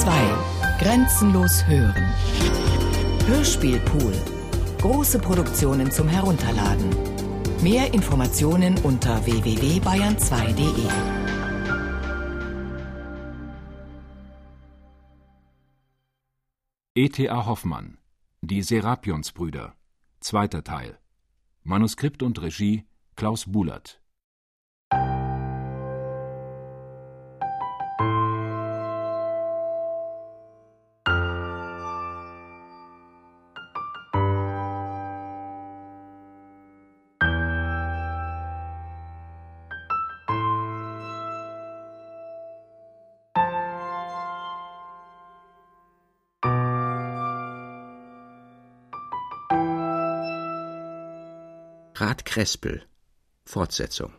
2. Grenzenlos hören. Hörspielpool. Große Produktionen zum Herunterladen. Mehr Informationen unter www.bayern2.de. E.T.A. Hoffmann Die Serapionsbrüder Zweiter Teil Manuskript und Regie Klaus Bulert Rat Krespel Fortsetzung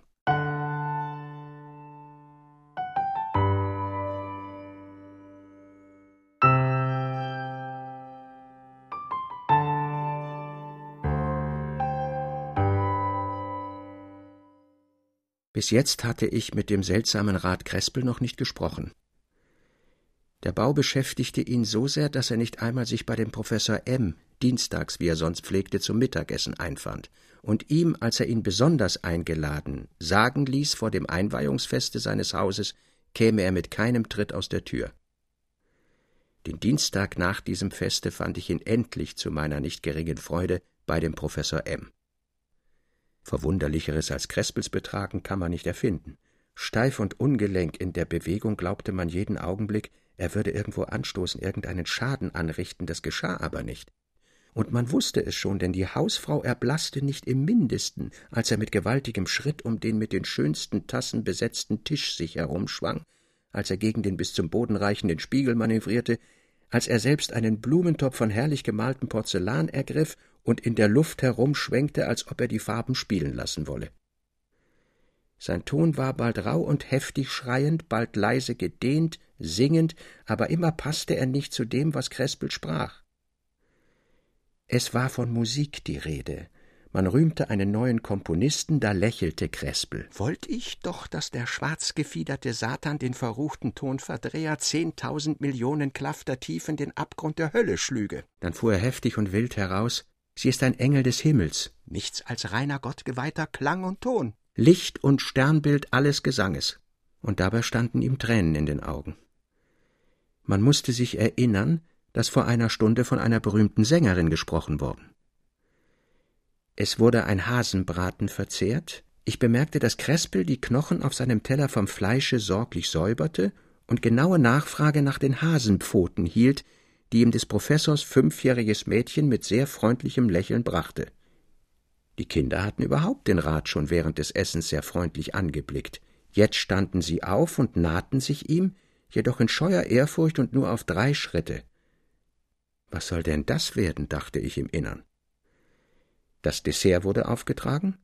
Bis jetzt hatte ich mit dem seltsamen Rat Krespel noch nicht gesprochen. Der Bau beschäftigte ihn so sehr, dass er nicht einmal sich bei dem Professor M. dienstags, wie er sonst pflegte, zum Mittagessen einfand und ihm, als er ihn besonders eingeladen, sagen ließ vor dem Einweihungsfeste seines Hauses, käme er mit keinem Tritt aus der Tür. Den Dienstag nach diesem Feste fand ich ihn endlich zu meiner nicht geringen Freude bei dem Professor M. Verwunderlicheres als Krespels betragen kann man nicht erfinden. Steif und ungelenk in der Bewegung glaubte man jeden Augenblick, er würde irgendwo anstoßen, irgendeinen Schaden anrichten, das geschah aber nicht und man wusste es schon, denn die Hausfrau erblaßte nicht im mindesten, als er mit gewaltigem Schritt um den mit den schönsten Tassen besetzten Tisch sich herumschwang, als er gegen den bis zum Boden reichenden Spiegel manövrierte, als er selbst einen Blumentopf von herrlich gemaltem Porzellan ergriff und in der Luft herumschwenkte, als ob er die Farben spielen lassen wolle. Sein Ton war bald rauh und heftig schreiend, bald leise gedehnt, singend, aber immer passte er nicht zu dem, was Krespel sprach. Es war von Musik die Rede. Man rühmte einen neuen Komponisten, da lächelte Krespel. Wollt ich doch, dass der schwarzgefiederte Satan den verruchten Tonverdreher zehntausend Millionen Klafter tief in den Abgrund der Hölle schlüge. Dann fuhr er heftig und wild heraus. Sie ist ein Engel des Himmels. Nichts als reiner gottgeweihter Klang und Ton. Licht und Sternbild alles Gesanges. Und dabei standen ihm Tränen in den Augen. Man musste sich erinnern, dass vor einer Stunde von einer berühmten Sängerin gesprochen worden. Es wurde ein Hasenbraten verzehrt, ich bemerkte, dass Krespel die Knochen auf seinem Teller vom Fleische sorglich säuberte und genaue Nachfrage nach den Hasenpfoten hielt, die ihm des Professors fünfjähriges Mädchen mit sehr freundlichem Lächeln brachte. Die Kinder hatten überhaupt den Rat schon während des Essens sehr freundlich angeblickt. Jetzt standen sie auf und nahten sich ihm, jedoch in scheuer Ehrfurcht und nur auf drei Schritte. Was soll denn das werden? dachte ich im Innern. Das Dessert wurde aufgetragen.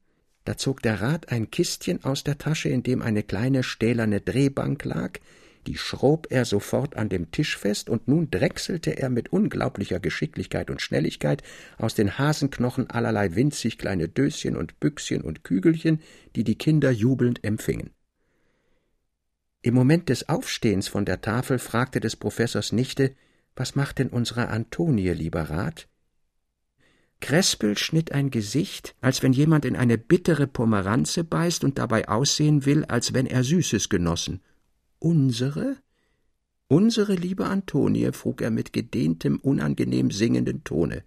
Da zog der Rat ein Kistchen aus der Tasche, in dem eine kleine stählerne Drehbank lag, die schrob er sofort an dem Tisch fest, und nun drechselte er mit unglaublicher Geschicklichkeit und Schnelligkeit aus den Hasenknochen allerlei winzig kleine Döschen und Büchschen und Kügelchen, die die Kinder jubelnd empfingen. Im Moment des Aufstehens von der Tafel fragte des Professors Nichte, was macht denn unsere Antonie, lieber Rat? Krespel schnitt ein Gesicht, als wenn jemand in eine bittere Pomeranze beißt und dabei aussehen will, als wenn er Süßes genossen. Unsere? Unsere liebe Antonie? frug er mit gedehntem, unangenehm singenden Tone.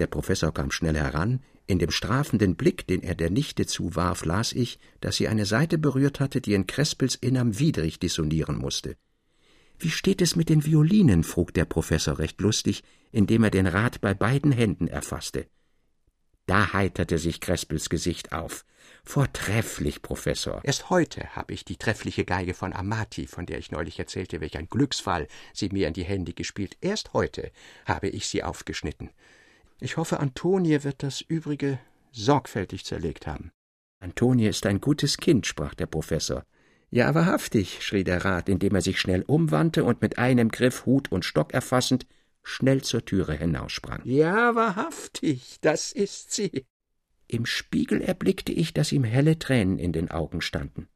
Der Professor kam schnell heran, in dem strafenden Blick, den er der Nichte zuwarf, las ich, dass sie eine Seite berührt hatte, die in Krespels Innerm widrig dissonieren musste. Wie steht es mit den Violinen? frug der Professor recht lustig, indem er den Rat bei beiden Händen erfasste. Da heiterte sich Krespels Gesicht auf. Vortrefflich, Professor. Erst heute habe ich die treffliche Geige von Amati, von der ich neulich erzählte, welch ein Glücksfall sie mir in die Hände gespielt. Erst heute habe ich sie aufgeschnitten. Ich hoffe, Antonie wird das übrige sorgfältig zerlegt haben. Antonie ist ein gutes Kind, sprach der Professor. Ja, wahrhaftig, schrie der Rat, indem er sich schnell umwandte und mit einem Griff Hut und Stock erfassend schnell zur Türe hinaussprang. Ja, wahrhaftig, das ist sie. Im Spiegel erblickte ich, dass ihm helle Tränen in den Augen standen.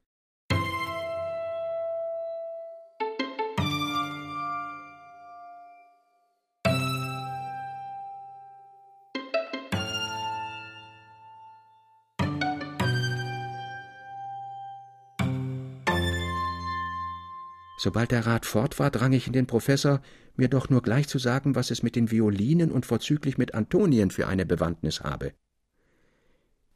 Sobald der Rat fort war, drang ich in den Professor, mir doch nur gleich zu sagen, was es mit den Violinen und vorzüglich mit Antonien für eine Bewandtnis habe.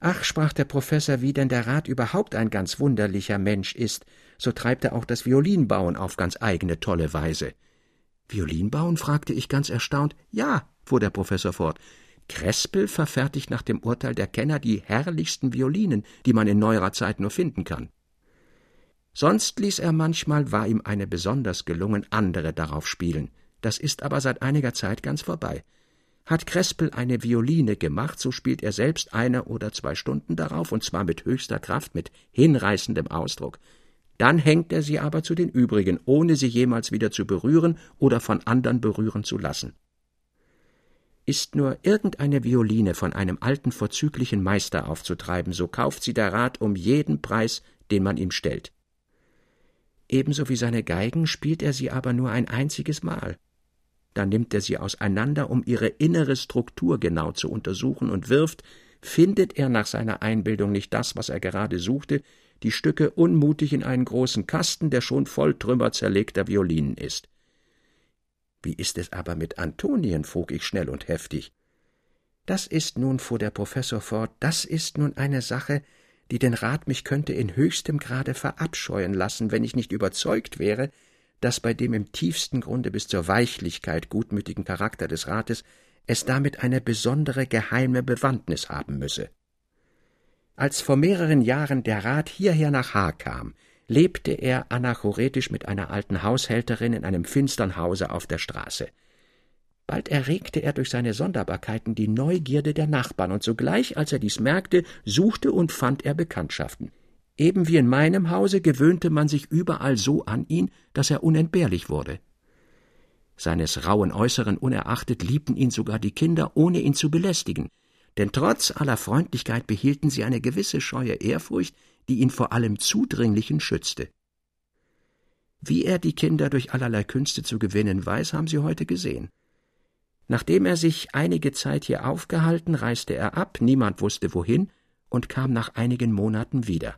Ach, sprach der Professor, wie denn der Rat überhaupt ein ganz wunderlicher Mensch ist, so treibt er auch das Violinbauen auf ganz eigene tolle Weise. Violinbauen? fragte ich ganz erstaunt. Ja, fuhr der Professor fort. Krespel verfertigt nach dem Urteil der Kenner die herrlichsten Violinen, die man in neuerer Zeit nur finden kann. Sonst ließ er manchmal, war ihm eine besonders gelungen, andere darauf spielen. Das ist aber seit einiger Zeit ganz vorbei. Hat Krespel eine Violine gemacht, so spielt er selbst eine oder zwei Stunden darauf, und zwar mit höchster Kraft, mit hinreißendem Ausdruck. Dann hängt er sie aber zu den übrigen, ohne sie jemals wieder zu berühren oder von andern berühren zu lassen. Ist nur irgendeine Violine von einem alten vorzüglichen Meister aufzutreiben, so kauft sie der Rat um jeden Preis, den man ihm stellt. Ebenso wie seine Geigen spielt er sie aber nur ein einziges Mal. Dann nimmt er sie auseinander, um ihre innere Struktur genau zu untersuchen und wirft, findet er nach seiner Einbildung nicht das, was er gerade suchte, die Stücke unmutig in einen großen Kasten, der schon voll Trümmer zerlegter Violinen ist. Wie ist es aber mit Antonien? frug ich schnell und heftig. Das ist nun, fuhr der Professor fort, das ist nun eine Sache, die den Rat mich könnte in höchstem Grade verabscheuen lassen, wenn ich nicht überzeugt wäre, dass bei dem im tiefsten Grunde bis zur Weichlichkeit gutmütigen Charakter des Rates es damit eine besondere geheime Bewandtnis haben müsse. Als vor mehreren Jahren der Rat hierher nach Haar kam, lebte er anachoretisch mit einer alten Haushälterin in einem finstern Hause auf der Straße. Bald erregte er durch seine Sonderbarkeiten die Neugierde der Nachbarn, und sogleich, als er dies merkte, suchte und fand er Bekanntschaften. Eben wie in meinem Hause gewöhnte man sich überall so an ihn, dass er unentbehrlich wurde. Seines rauen Äußeren unerachtet liebten ihn sogar die Kinder, ohne ihn zu belästigen, denn trotz aller Freundlichkeit behielten sie eine gewisse scheue Ehrfurcht, die ihn vor allem Zudringlichen schützte. Wie er die Kinder durch allerlei Künste zu gewinnen weiß, haben Sie heute gesehen. Nachdem er sich einige Zeit hier aufgehalten, reiste er ab, niemand wusste wohin, und kam nach einigen Monaten wieder.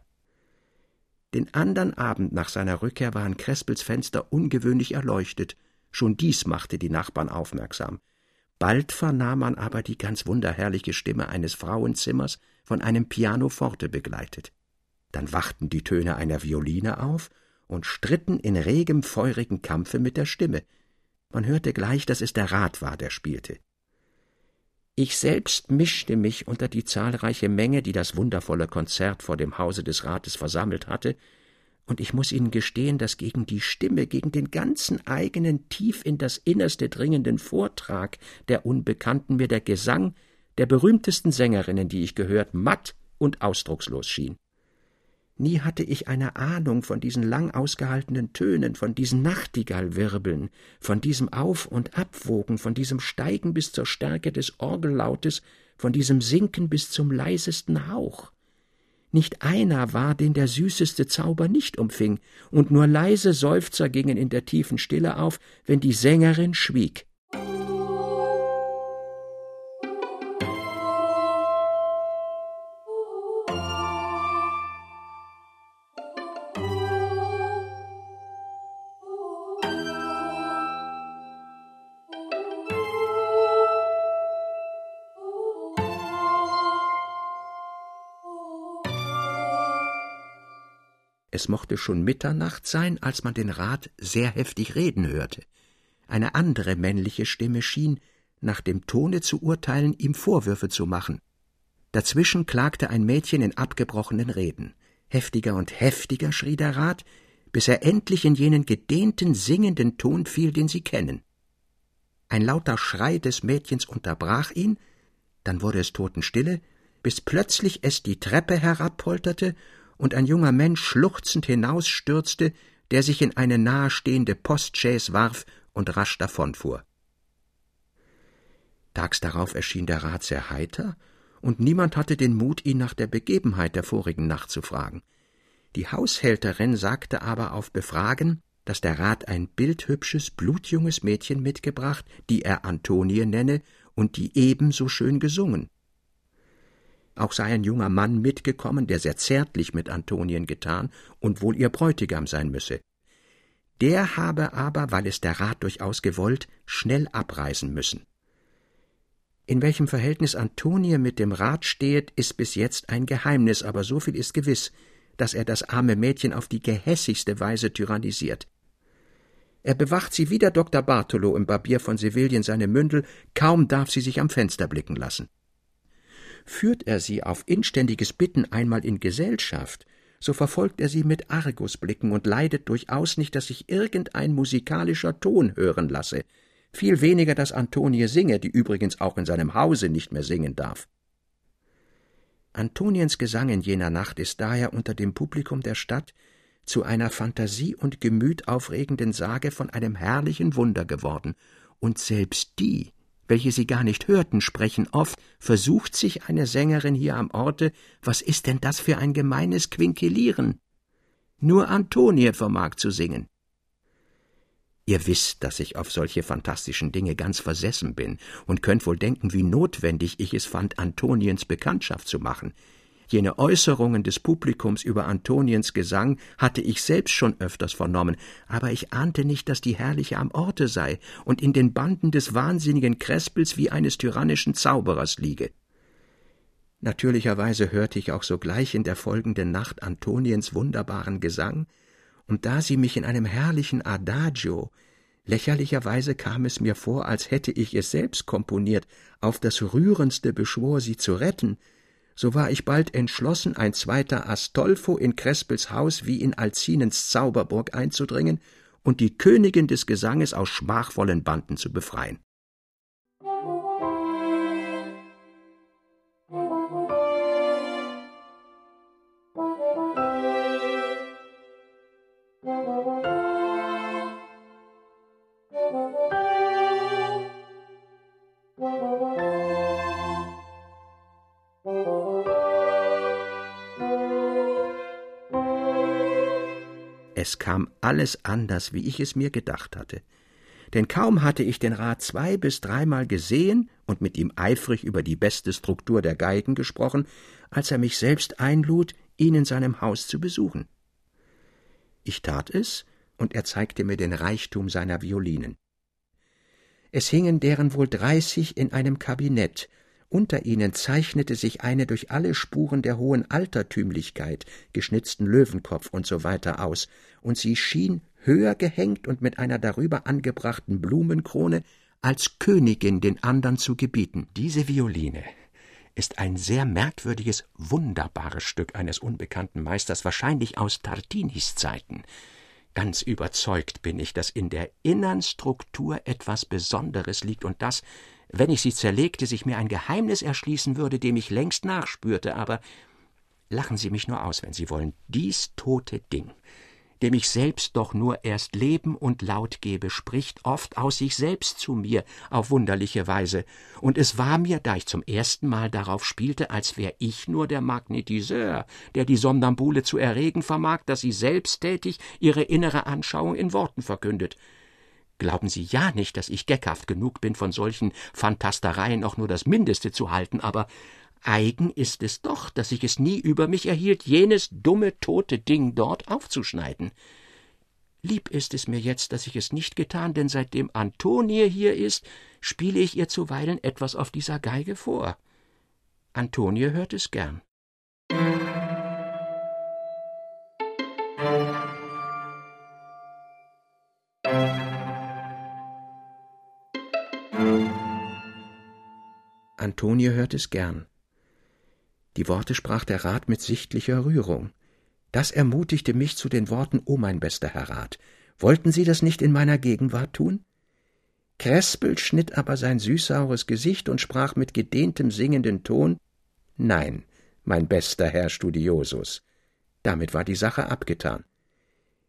Den andern Abend nach seiner Rückkehr waren Krespels Fenster ungewöhnlich erleuchtet, schon dies machte die Nachbarn aufmerksam. Bald vernahm man aber die ganz wunderherrliche Stimme eines Frauenzimmers, von einem Pianoforte begleitet. Dann wachten die Töne einer Violine auf und stritten in regem, feurigen Kampfe mit der Stimme. Man hörte gleich, dass es der Rat war, der spielte. Ich selbst mischte mich unter die zahlreiche Menge, die das wundervolle Konzert vor dem Hause des Rates versammelt hatte, und ich muss Ihnen gestehen, dass gegen die Stimme, gegen den ganzen eigenen, tief in das Innerste dringenden Vortrag der Unbekannten mir der Gesang der berühmtesten Sängerinnen, die ich gehört, matt und ausdruckslos schien. Nie hatte ich eine Ahnung von diesen lang ausgehaltenen Tönen, von diesen Nachtigallwirbeln, von diesem Auf- und Abwogen, von diesem Steigen bis zur Stärke des Orgellautes, von diesem Sinken bis zum leisesten Hauch. Nicht einer war, den der süßeste Zauber nicht umfing, und nur leise Seufzer gingen in der tiefen Stille auf, wenn die Sängerin schwieg. Es mochte schon Mitternacht sein, als man den Rat sehr heftig reden hörte. Eine andere männliche Stimme schien, nach dem Tone zu urteilen, ihm Vorwürfe zu machen. Dazwischen klagte ein Mädchen in abgebrochenen Reden. Heftiger und heftiger schrie der Rat, bis er endlich in jenen gedehnten, singenden Ton fiel, den Sie kennen. Ein lauter Schrei des Mädchens unterbrach ihn, dann wurde es totenstille, bis plötzlich es die Treppe herabpolterte und ein junger Mensch schluchzend hinausstürzte, der sich in eine nahestehende Postchaise warf und rasch davonfuhr. Tags darauf erschien der Rat sehr heiter, und niemand hatte den Mut, ihn nach der Begebenheit der vorigen Nacht zu fragen. Die Haushälterin sagte aber auf Befragen, dass der Rat ein bildhübsches, blutjunges Mädchen mitgebracht, die er Antonie nenne und die ebenso schön gesungen. Auch sei ein junger Mann mitgekommen, der sehr zärtlich mit Antonien getan und wohl ihr Bräutigam sein müsse. Der habe aber, weil es der Rat durchaus gewollt, schnell abreisen müssen. In welchem Verhältnis Antonie mit dem Rat stehet, ist bis jetzt ein Geheimnis, aber so viel ist gewiss, dass er das arme Mädchen auf die gehässigste Weise tyrannisiert. Er bewacht sie wie der Dr. Bartholo im Barbier von Sevilien seine Mündel, kaum darf sie sich am Fenster blicken lassen. Führt er sie auf inständiges Bitten einmal in Gesellschaft, so verfolgt er sie mit Argusblicken und leidet durchaus nicht, dass sich irgendein musikalischer Ton hören lasse, viel weniger, dass Antonie singe, die übrigens auch in seinem Hause nicht mehr singen darf. Antoniens Gesang in jener Nacht ist daher unter dem Publikum der Stadt zu einer Fantasie und Gemüt aufregenden Sage von einem herrlichen Wunder geworden, und selbst die, welche sie gar nicht hörten, sprechen oft, versucht sich eine Sängerin hier am Orte, was ist denn das für ein gemeines Quinkelieren? Nur Antonie vermag zu singen. Ihr wisst, dass ich auf solche fantastischen Dinge ganz versessen bin und könnt wohl denken, wie notwendig ich es fand, Antoniens Bekanntschaft zu machen. Jene Äußerungen des Publikums über Antoniens Gesang hatte ich selbst schon öfters vernommen, aber ich ahnte nicht, dass die Herrliche am Orte sei und in den Banden des wahnsinnigen Krespels wie eines tyrannischen Zauberers liege. Natürlicherweise hörte ich auch sogleich in der folgenden Nacht Antoniens wunderbaren Gesang, und da sie mich in einem herrlichen Adagio, lächerlicherweise kam es mir vor, als hätte ich es selbst komponiert, auf das rührendste beschwor, sie zu retten, so war ich bald entschlossen, ein zweiter Astolfo in Crespels Haus wie in Alcinens Zauberburg einzudringen und die Königin des Gesanges aus schmachvollen Banden zu befreien. Kam alles anders, wie ich es mir gedacht hatte. Denn kaum hatte ich den Rat zwei bis dreimal gesehen und mit ihm eifrig über die beste Struktur der Geigen gesprochen, als er mich selbst einlud, ihn in seinem Haus zu besuchen. Ich tat es, und er zeigte mir den Reichtum seiner Violinen. Es hingen deren wohl dreißig in einem Kabinett, unter ihnen zeichnete sich eine durch alle Spuren der hohen Altertümlichkeit, geschnitzten Löwenkopf und so weiter aus, und sie schien höher gehängt und mit einer darüber angebrachten Blumenkrone als Königin den andern zu gebieten. Diese Violine ist ein sehr merkwürdiges, wunderbares Stück eines unbekannten Meisters, wahrscheinlich aus Tartinis Zeiten. Ganz überzeugt bin ich, dass in der innern Struktur etwas Besonderes liegt und das, wenn ich sie zerlegte, sich mir ein Geheimnis erschließen würde, dem ich längst nachspürte, aber lachen Sie mich nur aus, wenn Sie wollen, dies tote Ding, dem ich selbst doch nur erst Leben und Laut gebe, spricht oft aus sich selbst zu mir auf wunderliche Weise, und es war mir, da ich zum ersten Mal darauf spielte, als wär ich nur der Magnetiseur, der die Somnambule zu erregen vermag, dass sie selbsttätig ihre innere Anschauung in Worten verkündet, Glauben Sie ja nicht, dass ich geckhaft genug bin, von solchen Fantastereien auch nur das Mindeste zu halten, aber eigen ist es doch, dass ich es nie über mich erhielt, jenes dumme, tote Ding dort aufzuschneiden. Lieb ist es mir jetzt, dass ich es nicht getan, denn seitdem Antonie hier ist, spiele ich ihr zuweilen etwas auf dieser Geige vor. Antonie hört es gern. Antonie hört es gern. Die Worte sprach der Rat mit sichtlicher Rührung. Das ermutigte mich zu den Worten, O mein bester Herr Rat, wollten Sie das nicht in meiner Gegenwart tun? Krespel schnitt aber sein süßsaures Gesicht und sprach mit gedehntem singenden Ton Nein, mein bester Herr Studiosus. Damit war die Sache abgetan.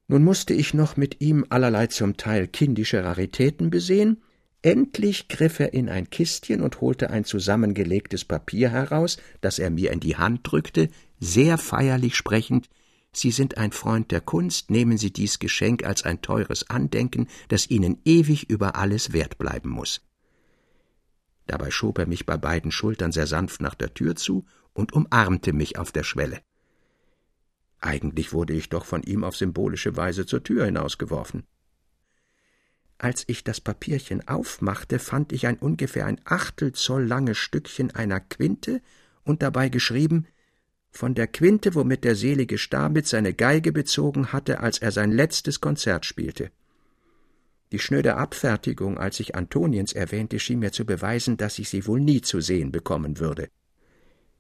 Nun musste ich noch mit ihm allerlei zum Teil kindische Raritäten besehen Endlich griff er in ein Kistchen und holte ein zusammengelegtes Papier heraus, das er mir in die Hand drückte, sehr feierlich sprechend Sie sind ein Freund der Kunst, nehmen Sie dies Geschenk als ein teures Andenken, das Ihnen ewig über alles wert bleiben muss. Dabei schob er mich bei beiden Schultern sehr sanft nach der Tür zu und umarmte mich auf der Schwelle. Eigentlich wurde ich doch von ihm auf symbolische Weise zur Tür hinausgeworfen. Als ich das Papierchen aufmachte, fand ich ein ungefähr ein Achtel Zoll langes Stückchen einer Quinte und dabei geschrieben von der Quinte, womit der selige Stabitz seine Geige bezogen hatte, als er sein letztes Konzert spielte. Die schnöde Abfertigung, als ich Antoniens erwähnte, schien mir zu beweisen, dass ich sie wohl nie zu sehen bekommen würde.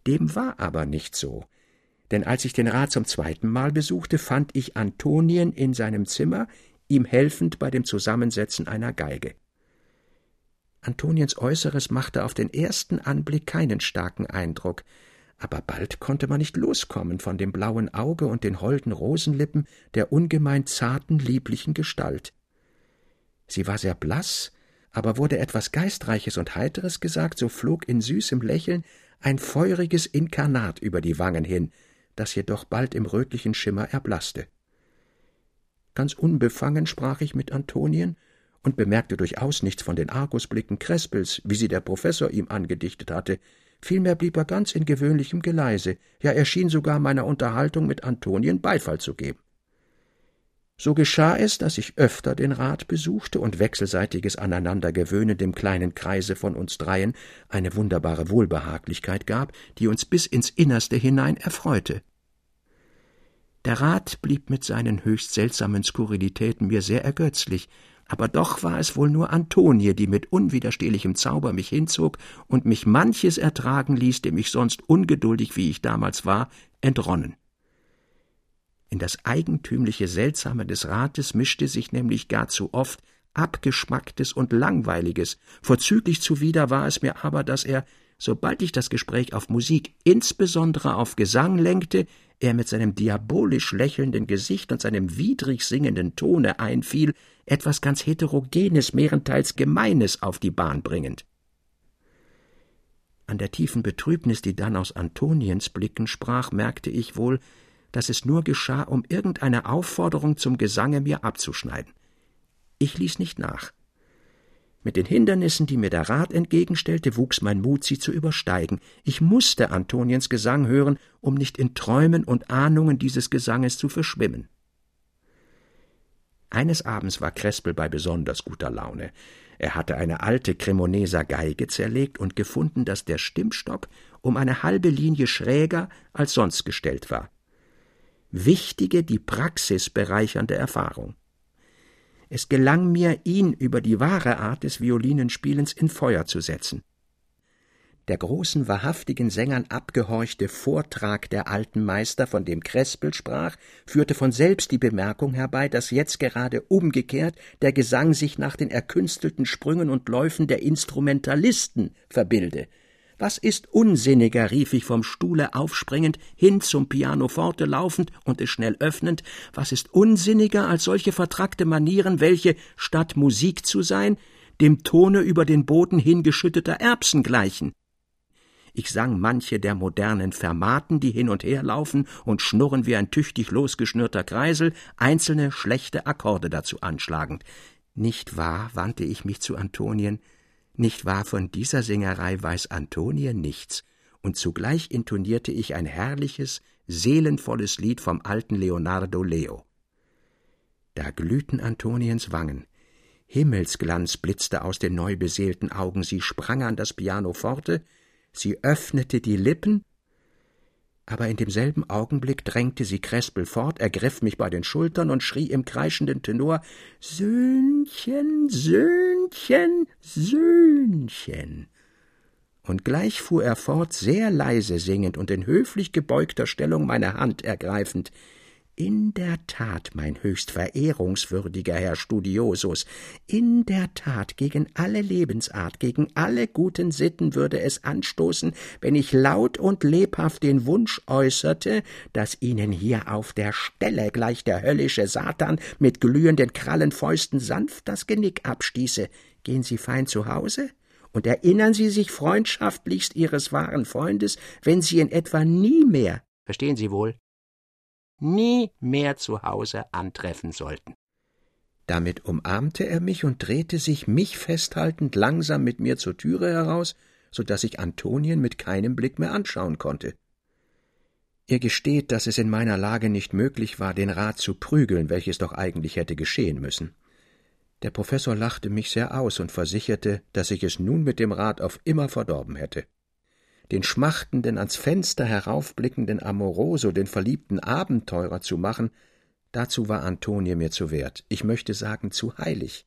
Dem war aber nicht so, denn als ich den Rat zum zweiten Mal besuchte, fand ich Antonien in seinem Zimmer, ihm helfend bei dem Zusammensetzen einer Geige. Antoniens Äußeres machte auf den ersten Anblick keinen starken Eindruck, aber bald konnte man nicht loskommen von dem blauen Auge und den holden Rosenlippen der ungemein zarten, lieblichen Gestalt. Sie war sehr blass, aber wurde etwas Geistreiches und Heiteres gesagt, so flog in süßem Lächeln ein feuriges Inkarnat über die Wangen hin, das jedoch bald im rötlichen Schimmer erblaßte. Ganz unbefangen sprach ich mit Antonien und bemerkte durchaus nichts von den Argusblicken Krespels, wie sie der Professor ihm angedichtet hatte. Vielmehr blieb er ganz in gewöhnlichem Geleise, ja er schien sogar meiner Unterhaltung mit Antonien Beifall zu geben. So geschah es, dass ich öfter den Rat besuchte und wechselseitiges Aneinandergewöhnen dem kleinen Kreise von uns dreien eine wunderbare Wohlbehaglichkeit gab, die uns bis ins Innerste hinein erfreute. Der Rat blieb mit seinen höchst seltsamen Skurrilitäten mir sehr ergötzlich, aber doch war es wohl nur Antonie, die mit unwiderstehlichem Zauber mich hinzog und mich manches ertragen ließ, dem ich sonst ungeduldig, wie ich damals war, entronnen. In das eigentümliche Seltsame des Rates mischte sich nämlich gar zu oft Abgeschmacktes und Langweiliges. Vorzüglich zuwider war es mir aber, dass er, sobald ich das Gespräch auf Musik, insbesondere auf Gesang lenkte, er mit seinem diabolisch lächelnden Gesicht und seinem widrig singenden Tone einfiel, etwas ganz Heterogenes, mehrenteils Gemeines auf die Bahn bringend. An der tiefen Betrübnis, die dann aus Antoniens Blicken sprach, merkte ich wohl, dass es nur geschah, um irgendeine Aufforderung zum Gesange mir abzuschneiden. Ich ließ nicht nach. Mit den Hindernissen, die mir der Rat entgegenstellte, wuchs mein Mut, sie zu übersteigen. Ich musste Antoniens Gesang hören, um nicht in Träumen und Ahnungen dieses Gesanges zu verschwimmen. Eines Abends war Krespel bei besonders guter Laune. Er hatte eine alte Cremoneser Geige zerlegt und gefunden, dass der Stimmstock um eine halbe Linie schräger als sonst gestellt war wichtige, die Praxis bereichernde Erfahrung. Es gelang mir, ihn über die wahre Art des Violinenspielens in Feuer zu setzen. Der großen, wahrhaftigen Sängern abgehorchte Vortrag der alten Meister, von dem Krespel sprach, führte von selbst die Bemerkung herbei, dass jetzt gerade umgekehrt der Gesang sich nach den erkünstelten Sprüngen und Läufen der Instrumentalisten verbilde, was ist unsinniger, rief ich vom Stuhle aufspringend, hin zum Pianoforte laufend und es schnell öffnend, was ist unsinniger als solche vertrackte Manieren, welche, statt Musik zu sein, dem Tone über den Boden hingeschütteter Erbsen gleichen? Ich sang manche der modernen Fermaten, die hin und her laufen und schnurren wie ein tüchtig losgeschnürter Kreisel, einzelne schlechte Akkorde dazu anschlagend. Nicht wahr, wandte ich mich zu Antonien, nicht wahr, von dieser Singerei weiß Antonie nichts, und zugleich intonierte ich ein herrliches, seelenvolles Lied vom alten Leonardo Leo. Da glühten Antoniens Wangen, Himmelsglanz blitzte aus den neu beseelten Augen, sie sprang an das Pianoforte, sie öffnete die Lippen aber in demselben Augenblick drängte sie Krespel fort, ergriff mich bei den Schultern und schrie im kreischenden Tenor Söhnchen, Söhnchen, Söhnchen. Und gleich fuhr er fort, sehr leise singend und in höflich gebeugter Stellung meine Hand ergreifend in der Tat, mein höchst verehrungswürdiger Herr Studiosus, in der Tat gegen alle Lebensart, gegen alle guten Sitten würde es anstoßen, wenn ich laut und lebhaft den Wunsch äußerte, dass Ihnen hier auf der Stelle gleich der höllische Satan mit glühenden Krallenfäusten sanft das Genick abstieße. Gehen Sie fein zu Hause? Und erinnern Sie sich freundschaftlichst Ihres wahren Freundes, wenn Sie in etwa nie mehr, verstehen Sie wohl, nie mehr zu Hause antreffen sollten. Damit umarmte er mich und drehte sich, mich festhaltend, langsam mit mir zur Türe heraus, so dass ich Antonien mit keinem Blick mehr anschauen konnte. Er gesteht, dass es in meiner Lage nicht möglich war, den Rat zu prügeln, welches doch eigentlich hätte geschehen müssen. Der Professor lachte mich sehr aus und versicherte, dass ich es nun mit dem Rat auf immer verdorben hätte. Den schmachtenden, ans Fenster heraufblickenden Amoroso, den verliebten Abenteurer zu machen, dazu war Antonie mir zu wert, ich möchte sagen zu heilig.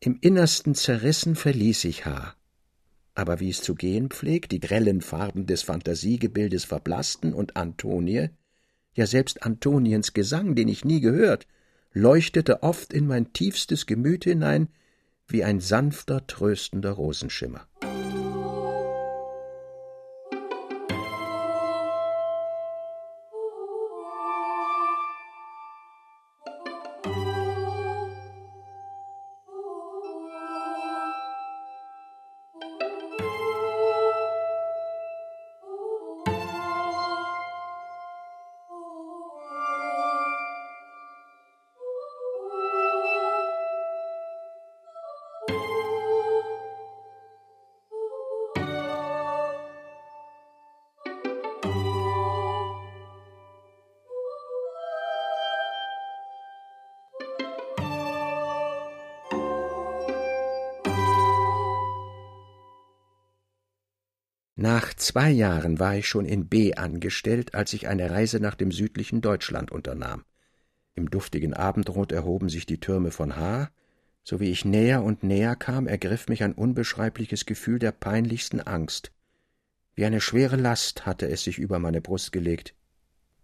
Im Innersten zerrissen verließ ich H. Aber wie es zu gehen pflegt, die grellen Farben des Fantasiegebildes verblassten und Antonie, ja selbst Antoniens Gesang, den ich nie gehört, leuchtete oft in mein tiefstes Gemüt hinein wie ein sanfter, tröstender Rosenschimmer. Zwei Jahren war ich schon in B angestellt, als ich eine Reise nach dem südlichen Deutschland unternahm. Im duftigen Abendrot erhoben sich die Türme von H. So wie ich näher und näher kam, ergriff mich ein unbeschreibliches Gefühl der peinlichsten Angst. Wie eine schwere Last hatte es sich über meine Brust gelegt.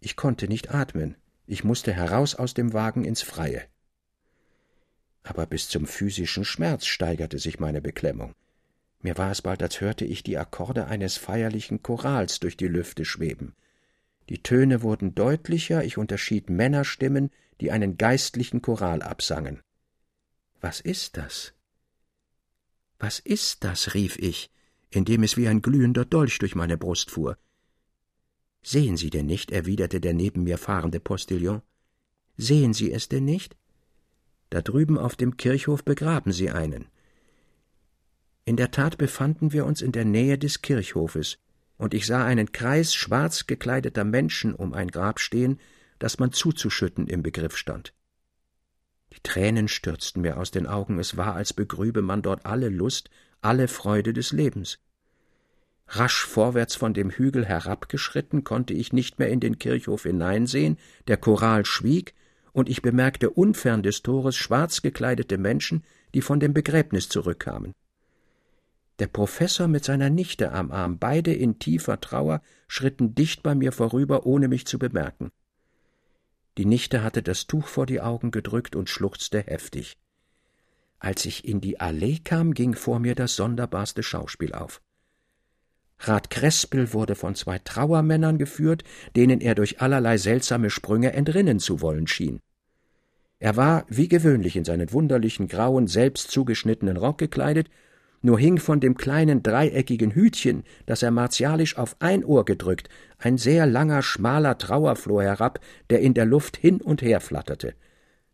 Ich konnte nicht atmen. Ich musste heraus aus dem Wagen ins Freie. Aber bis zum physischen Schmerz steigerte sich meine Beklemmung. Mir war es bald, als hörte ich die Akkorde eines feierlichen Chorals durch die Lüfte schweben. Die Töne wurden deutlicher, ich unterschied Männerstimmen, die einen geistlichen Choral absangen. Was ist das? Was ist das? rief ich, indem es wie ein glühender Dolch durch meine Brust fuhr. Sehen Sie denn nicht? erwiderte der neben mir fahrende Postillon. Sehen Sie es denn nicht? Da drüben auf dem Kirchhof begraben Sie einen. In der Tat befanden wir uns in der Nähe des Kirchhofes, und ich sah einen Kreis schwarz gekleideter Menschen um ein Grab stehen, das man zuzuschütten im Begriff stand. Die Tränen stürzten mir aus den Augen, es war, als begrübe man dort alle Lust, alle Freude des Lebens. Rasch vorwärts von dem Hügel herabgeschritten, konnte ich nicht mehr in den Kirchhof hineinsehen, der Choral schwieg, und ich bemerkte unfern des Tores schwarz gekleidete Menschen, die von dem Begräbnis zurückkamen. Der Professor mit seiner Nichte am Arm, beide in tiefer Trauer, schritten dicht bei mir vorüber, ohne mich zu bemerken. Die Nichte hatte das Tuch vor die Augen gedrückt und schluchzte heftig. Als ich in die Allee kam, ging vor mir das sonderbarste Schauspiel auf. Rat Krespel wurde von zwei Trauermännern geführt, denen er durch allerlei seltsame Sprünge entrinnen zu wollen schien. Er war, wie gewöhnlich, in seinen wunderlichen grauen, selbst zugeschnittenen Rock gekleidet nur hing von dem kleinen dreieckigen Hütchen, das er martialisch auf ein Ohr gedrückt, ein sehr langer, schmaler Trauerflor herab, der in der Luft hin und her flatterte.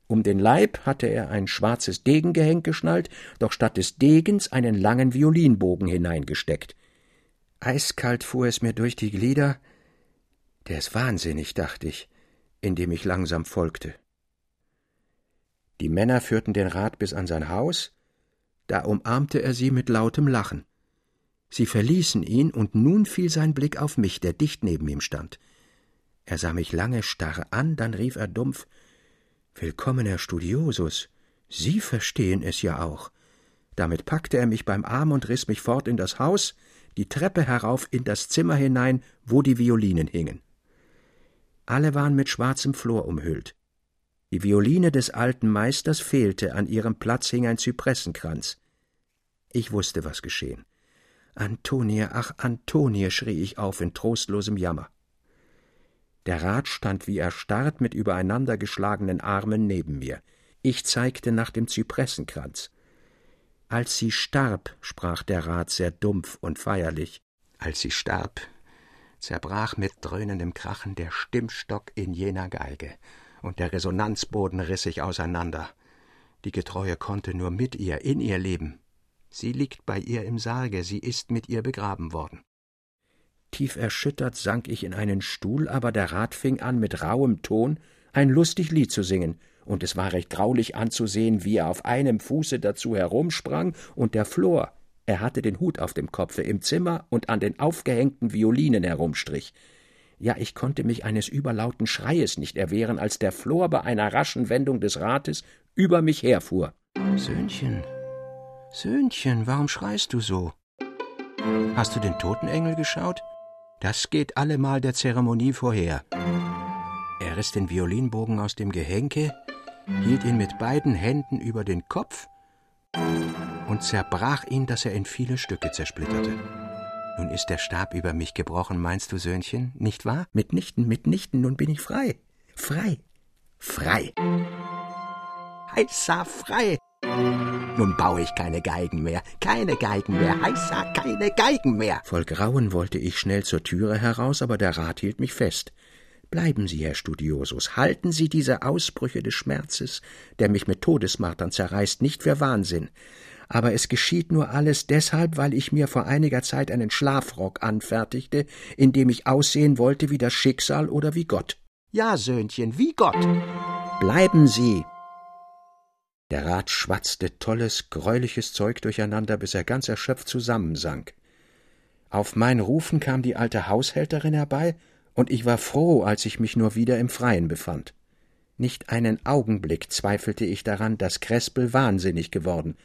Um den Leib hatte er ein schwarzes Degengehenk geschnallt, doch statt des Degens einen langen Violinbogen hineingesteckt. Eiskalt fuhr es mir durch die Glieder. Der ist wahnsinnig, dachte ich, indem ich langsam folgte. Die Männer führten den Rat bis an sein Haus, da umarmte er sie mit lautem Lachen. Sie verließen ihn, und nun fiel sein Blick auf mich, der dicht neben ihm stand. Er sah mich lange starr an, dann rief er dumpf Willkommen, Herr Studiosus. Sie verstehen es ja auch. Damit packte er mich beim Arm und riss mich fort in das Haus, die Treppe herauf in das Zimmer hinein, wo die Violinen hingen. Alle waren mit schwarzem Flor umhüllt. Die Violine des alten Meisters fehlte, an ihrem Platz hing ein Zypressenkranz. Ich wusste, was geschehen. Antonie, ach Antonie, schrie ich auf in trostlosem Jammer. Der Rat stand wie erstarrt mit übereinandergeschlagenen Armen neben mir. Ich zeigte nach dem Zypressenkranz. Als sie starb, sprach der Rat sehr dumpf und feierlich, als sie starb, zerbrach mit dröhnendem Krachen der Stimmstock in jener Geige, und der Resonanzboden riss sich auseinander. Die Getreue konnte nur mit ihr, in ihr leben. Sie liegt bei ihr im Sarge, sie ist mit ihr begraben worden. Tief erschüttert sank ich in einen Stuhl, aber der Rat fing an, mit rauhem Ton ein lustig Lied zu singen, und es war recht graulich anzusehen, wie er auf einem Fuße dazu herumsprang, und der Flor, er hatte den Hut auf dem Kopfe, im Zimmer und an den aufgehängten Violinen herumstrich. Ja, ich konnte mich eines überlauten Schreies nicht erwehren, als der Flor bei einer raschen Wendung des Rates über mich herfuhr. Söhnchen, Söhnchen, warum schreist du so? Hast du den Totenengel geschaut? Das geht allemal der Zeremonie vorher. Er riss den Violinbogen aus dem Gehenke, hielt ihn mit beiden Händen über den Kopf und zerbrach ihn, dass er in viele Stücke zersplitterte. Nun ist der Stab über mich gebrochen, meinst du, Söhnchen, nicht wahr? Mitnichten, mitnichten, nun bin ich frei. Frei. Frei. Heißa frei. Nun baue ich keine Geigen mehr, keine Geigen mehr, heißa keine Geigen mehr. Voll Grauen wollte ich schnell zur Türe heraus, aber der Rat hielt mich fest. Bleiben Sie, Herr Studiosus, halten Sie diese Ausbrüche des Schmerzes, der mich mit Todesmartern zerreißt, nicht für Wahnsinn. Aber es geschieht nur alles deshalb, weil ich mir vor einiger Zeit einen Schlafrock anfertigte, in dem ich aussehen wollte wie das Schicksal oder wie Gott. Ja, Söhnchen, wie Gott. Bleiben Sie. Der Rat schwatzte tolles, greuliches Zeug durcheinander, bis er ganz erschöpft zusammensank. Auf mein Rufen kam die alte Haushälterin herbei und ich war froh, als ich mich nur wieder im Freien befand. Nicht einen Augenblick zweifelte ich daran, dass Krespel wahnsinnig geworden.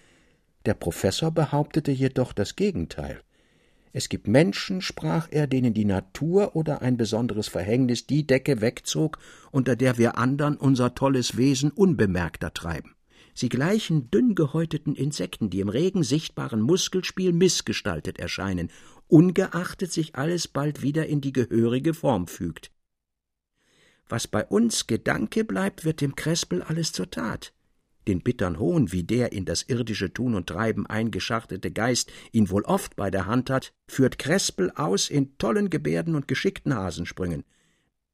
Der Professor behauptete jedoch das Gegenteil. Es gibt Menschen, sprach er, denen die Natur oder ein besonderes Verhängnis die Decke wegzog, unter der wir andern unser tolles Wesen unbemerkter treiben. Sie gleichen dünn gehäuteten Insekten, die im regen sichtbaren Muskelspiel missgestaltet erscheinen ungeachtet sich alles bald wieder in die gehörige Form fügt. Was bei uns Gedanke bleibt, wird dem Krespel alles zur Tat. Den bittern Hohn, wie der in das irdische Tun und Treiben eingeschachtete Geist ihn wohl oft bei der Hand hat, führt Krespel aus in tollen Gebärden und geschickten Hasensprüngen.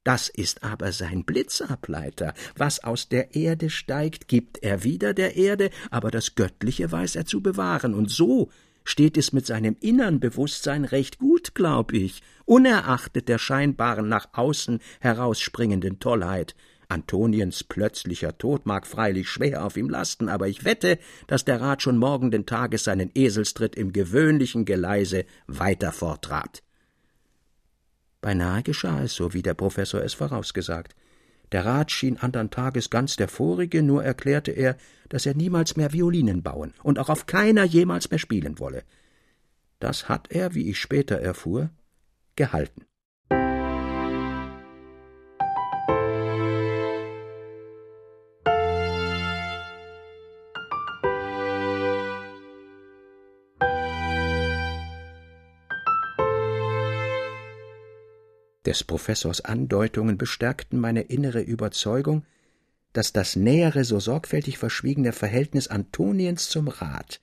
Das ist aber sein Blitzableiter. Was aus der Erde steigt, gibt er wieder der Erde, aber das Göttliche weiß er zu bewahren, und so steht es mit seinem innern Bewusstsein recht gut, glaub ich, unerachtet der scheinbaren nach außen herausspringenden Tollheit. Antoniens plötzlicher Tod mag freilich schwer auf ihm lasten, aber ich wette, dass der Rat schon morgenden Tages seinen Eselstritt im gewöhnlichen Geleise weiter forttrat. Beinahe geschah es so, wie der Professor es vorausgesagt. Der Rat schien andern Tages ganz der vorige, nur erklärte er, dass er niemals mehr Violinen bauen und auch auf keiner jemals mehr spielen wolle. Das hat er, wie ich später erfuhr, gehalten. Des Professors Andeutungen bestärkten meine innere Überzeugung, dass das nähere, so sorgfältig verschwiegene Verhältnis Antoniens zum Rat,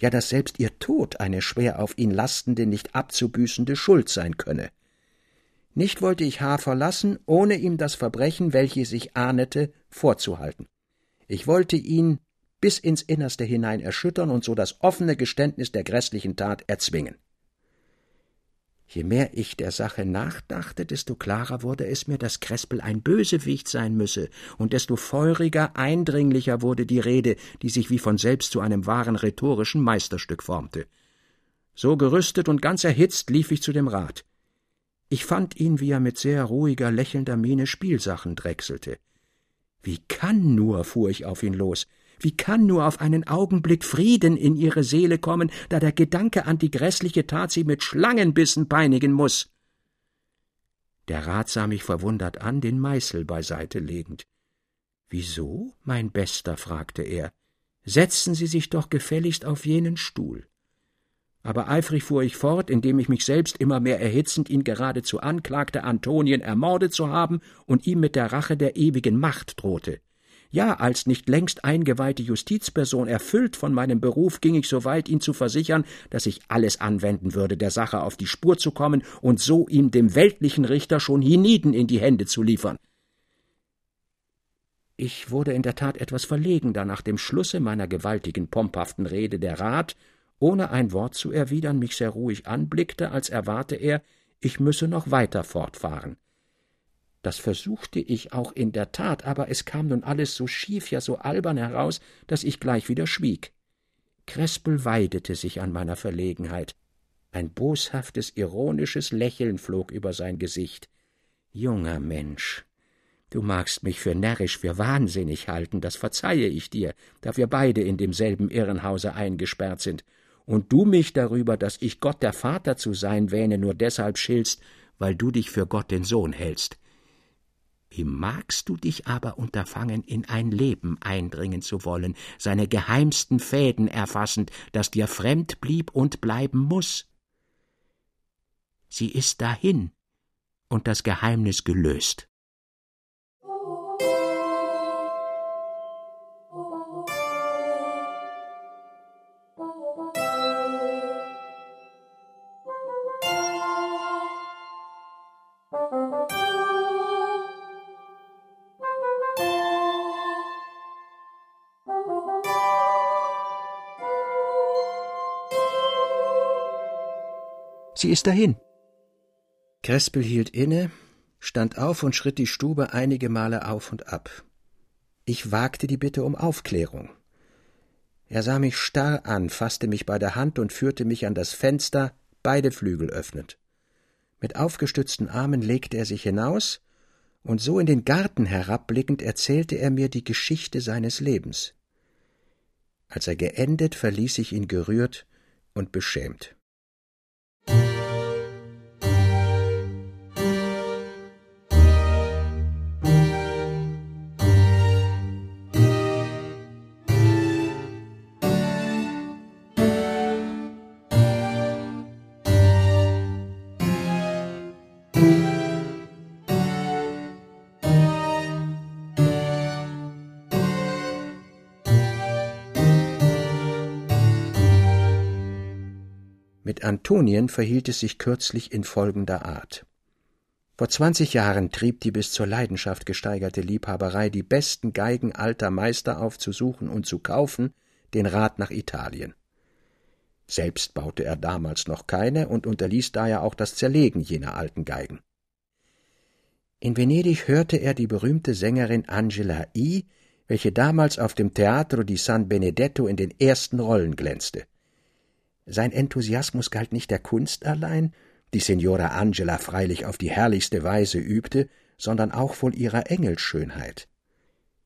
ja dass selbst ihr Tod eine schwer auf ihn lastende, nicht abzubüßende Schuld sein könne. Nicht wollte ich H. verlassen, ohne ihm das Verbrechen, welches ich ahnete, vorzuhalten. Ich wollte ihn bis ins Innerste hinein erschüttern und so das offene Geständnis der grässlichen Tat erzwingen. Je mehr ich der Sache nachdachte, desto klarer wurde es mir, dass Krespel ein Bösewicht sein müsse, und desto feuriger, eindringlicher wurde die Rede, die sich wie von selbst zu einem wahren rhetorischen Meisterstück formte. So gerüstet und ganz erhitzt lief ich zu dem Rat. Ich fand ihn, wie er mit sehr ruhiger, lächelnder Miene Spielsachen drechselte. Wie kann nur, fuhr ich auf ihn los, wie kann nur auf einen Augenblick Frieden in ihre Seele kommen, da der Gedanke an die grässliche Tat sie mit Schlangenbissen peinigen muss? Der Rat sah mich verwundert an, den Meißel beiseite legend. Wieso, mein Bester? fragte er. Setzen Sie sich doch gefälligst auf jenen Stuhl. Aber eifrig fuhr ich fort, indem ich mich selbst immer mehr erhitzend ihn geradezu anklagte, Antonien ermordet zu haben und ihm mit der Rache der ewigen Macht drohte. Ja, als nicht längst eingeweihte Justizperson erfüllt von meinem Beruf ging ich so weit, ihn zu versichern, dass ich alles anwenden würde, der Sache auf die Spur zu kommen und so ihm dem weltlichen Richter schon hienieden in die Hände zu liefern. Ich wurde in der Tat etwas verlegen, da nach dem Schlusse meiner gewaltigen, pomphaften Rede der Rat, ohne ein Wort zu erwidern, mich sehr ruhig anblickte, als erwarte er, ich müsse noch weiter fortfahren. Das versuchte ich auch in der Tat, aber es kam nun alles so schief, ja so albern heraus, dass ich gleich wieder schwieg. Krespel weidete sich an meiner Verlegenheit. Ein boshaftes, ironisches Lächeln flog über sein Gesicht. Junger Mensch, du magst mich für närrisch, für wahnsinnig halten, das verzeihe ich dir, da wir beide in demselben Irrenhause eingesperrt sind, und du mich darüber, dass ich Gott der Vater zu sein wähne, nur deshalb schiltst, weil du dich für Gott den Sohn hältst. Wie magst du dich aber unterfangen, in ein Leben eindringen zu wollen, seine geheimsten Fäden erfassend, das dir fremd blieb und bleiben muss? Sie ist dahin und das Geheimnis gelöst. Sie ist dahin. Krespel hielt inne, stand auf und schritt die Stube einige Male auf und ab. Ich wagte die Bitte um Aufklärung. Er sah mich starr an, fasste mich bei der Hand und führte mich an das Fenster, beide Flügel öffnend. Mit aufgestützten Armen legte er sich hinaus, und so in den Garten herabblickend erzählte er mir die Geschichte seines Lebens. Als er geendet, verließ ich ihn gerührt und beschämt. Mit Antonien verhielt es sich kürzlich in folgender Art. Vor zwanzig Jahren trieb die bis zur Leidenschaft gesteigerte Liebhaberei, die besten Geigen alter Meister aufzusuchen und zu kaufen, den Rat nach Italien. Selbst baute er damals noch keine und unterließ daher auch das Zerlegen jener alten Geigen. In Venedig hörte er die berühmte Sängerin Angela I., welche damals auf dem Teatro di San Benedetto in den ersten Rollen glänzte. Sein Enthusiasmus galt nicht der Kunst allein, die Signora Angela freilich auf die herrlichste Weise übte, sondern auch wohl ihrer Engelsschönheit.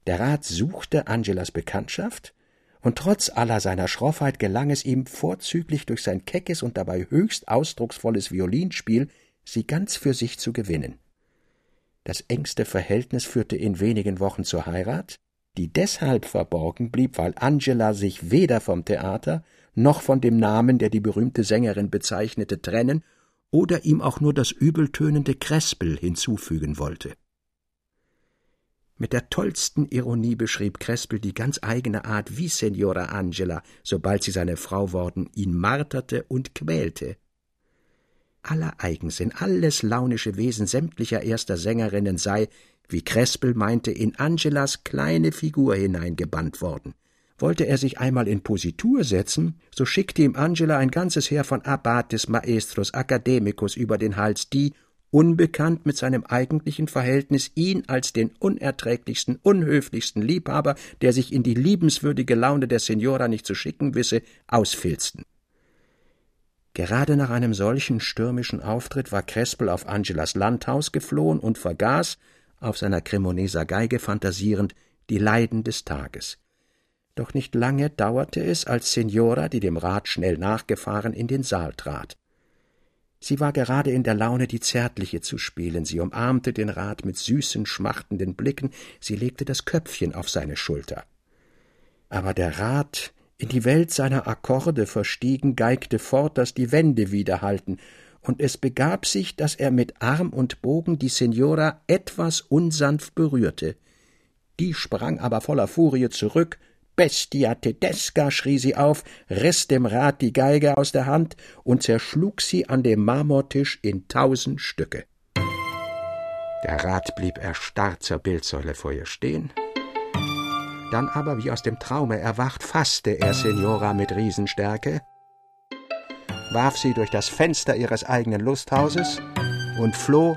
Der Rat suchte Angelas Bekanntschaft, und trotz aller seiner Schroffheit gelang es ihm vorzüglich durch sein keckes und dabei höchst ausdrucksvolles Violinspiel, sie ganz für sich zu gewinnen. Das engste Verhältnis führte in wenigen Wochen zur Heirat, die deshalb verborgen blieb, weil Angela sich weder vom Theater noch von dem Namen, der die berühmte Sängerin bezeichnete, trennen oder ihm auch nur das übeltönende Krespel hinzufügen wollte. Mit der tollsten Ironie beschrieb Krespel die ganz eigene Art, wie Signora Angela, sobald sie seine Frau worden, ihn marterte und quälte. Aller Eigensinn, alles launische Wesen sämtlicher erster Sängerinnen sei, wie Krespel meinte, in Angelas kleine Figur hineingebannt worden. Wollte er sich einmal in Positur setzen, so schickte ihm Angela ein ganzes Heer von Abbates, Maestros, Academicus über den Hals, die, unbekannt mit seinem eigentlichen Verhältnis, ihn als den unerträglichsten, unhöflichsten Liebhaber, der sich in die liebenswürdige Laune der Signora nicht zu schicken wisse, ausfilzten. Gerade nach einem solchen stürmischen Auftritt war Krespel auf Angelas Landhaus geflohen und vergaß, auf seiner Cremoneser Geige fantasierend, die Leiden des Tages. Doch nicht lange dauerte es, als Signora, die dem Rat schnell nachgefahren, in den Saal trat. Sie war gerade in der Laune, die Zärtliche zu spielen. Sie umarmte den Rat mit süßen, schmachtenden Blicken. Sie legte das Köpfchen auf seine Schulter. Aber der Rat, in die Welt seiner Akkorde verstiegen, geigte fort, dass die Wände widerhallten, und es begab sich, dass er mit Arm und Bogen die Signora etwas unsanft berührte. Die sprang aber voller Furie zurück, Bestia tedesca, schrie sie auf, riß dem Rat die Geige aus der Hand und zerschlug sie an dem Marmortisch in tausend Stücke. Der Rat blieb erstarrt zur Bildsäule vor ihr stehen. Dann aber, wie aus dem Traume erwacht, fasste er Signora mit Riesenstärke, warf sie durch das Fenster ihres eigenen Lusthauses und floh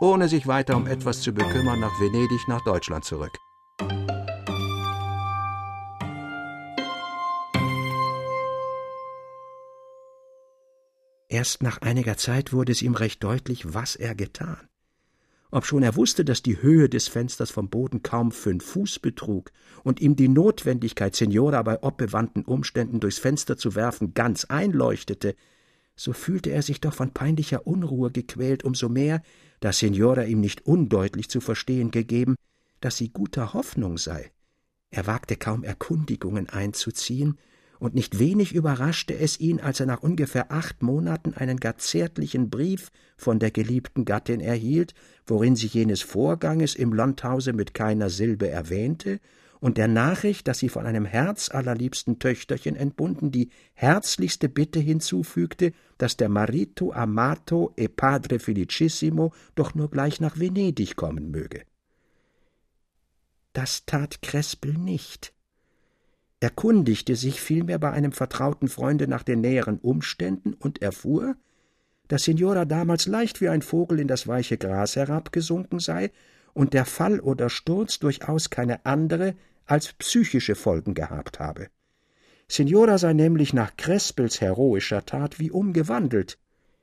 ohne sich weiter um etwas zu bekümmern, nach Venedig, nach Deutschland zurück. Erst nach einiger Zeit wurde es ihm recht deutlich, was er getan. Obschon er wusste, dass die Höhe des Fensters vom Boden kaum fünf Fuß betrug und ihm die Notwendigkeit, Signora bei obbewandten Umständen durchs Fenster zu werfen, ganz einleuchtete, so fühlte er sich doch von peinlicher Unruhe gequält, umso mehr, da Signora ihm nicht undeutlich zu verstehen gegeben, dass sie guter Hoffnung sei. Er wagte kaum Erkundigungen einzuziehen, und nicht wenig überraschte es ihn, als er nach ungefähr acht Monaten einen gar zärtlichen Brief von der geliebten Gattin erhielt, worin sie jenes Vorganges im Landhause mit keiner Silbe erwähnte und der Nachricht, dass sie von einem herzallerliebsten Töchterchen entbunden, die herzlichste Bitte hinzufügte, dass der Marito Amato e Padre Felicissimo doch nur gleich nach Venedig kommen möge. Das tat Krespel nicht erkundigte sich vielmehr bei einem vertrauten Freunde nach den näheren Umständen und erfuhr, dass Signora damals leicht wie ein Vogel in das weiche Gras herabgesunken sei und der Fall oder Sturz durchaus keine andere als psychische Folgen gehabt habe. Signora sei nämlich nach Crespels heroischer Tat wie umgewandelt.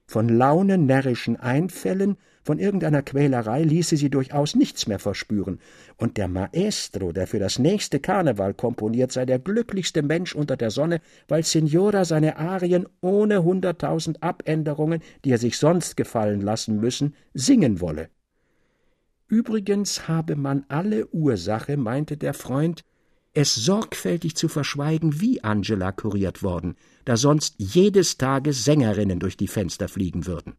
Von Launen, närrischen Einfällen von irgendeiner Quälerei ließe sie durchaus nichts mehr verspüren, und der Maestro, der für das nächste Karneval komponiert, sei der glücklichste Mensch unter der Sonne, weil Signora seine Arien ohne hunderttausend Abänderungen, die er sich sonst gefallen lassen müssen, singen wolle. Übrigens habe man alle Ursache, meinte der Freund, es sorgfältig zu verschweigen, wie Angela kuriert worden, da sonst jedes Tages Sängerinnen durch die Fenster fliegen würden.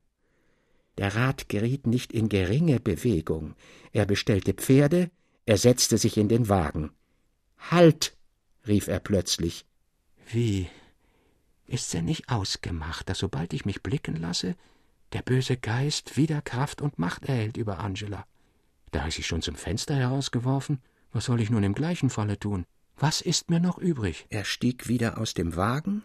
Der Rat geriet nicht in geringe Bewegung. Er bestellte Pferde, er setzte sich in den Wagen. Halt! rief er plötzlich. Wie? Ist's denn nicht ausgemacht, dass sobald ich mich blicken lasse, der böse Geist wieder Kraft und Macht erhält über Angela? Da ich sie schon zum Fenster herausgeworfen, was soll ich nun im gleichen Falle tun? Was ist mir noch übrig? Er stieg wieder aus dem Wagen,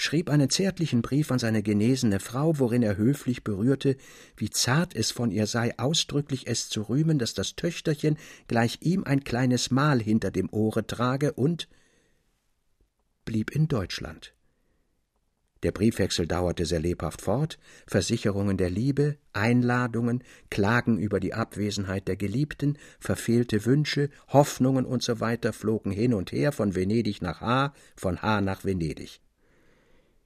schrieb einen zärtlichen Brief an seine genesene Frau, worin er höflich berührte, wie zart es von ihr sei, ausdrücklich es zu rühmen, dass das Töchterchen gleich ihm ein kleines Mal hinter dem Ohre trage und blieb in Deutschland. Der Briefwechsel dauerte sehr lebhaft fort, Versicherungen der Liebe, Einladungen, Klagen über die Abwesenheit der Geliebten, verfehlte Wünsche, Hoffnungen usw. So flogen hin und her von Venedig nach H, von H nach Venedig.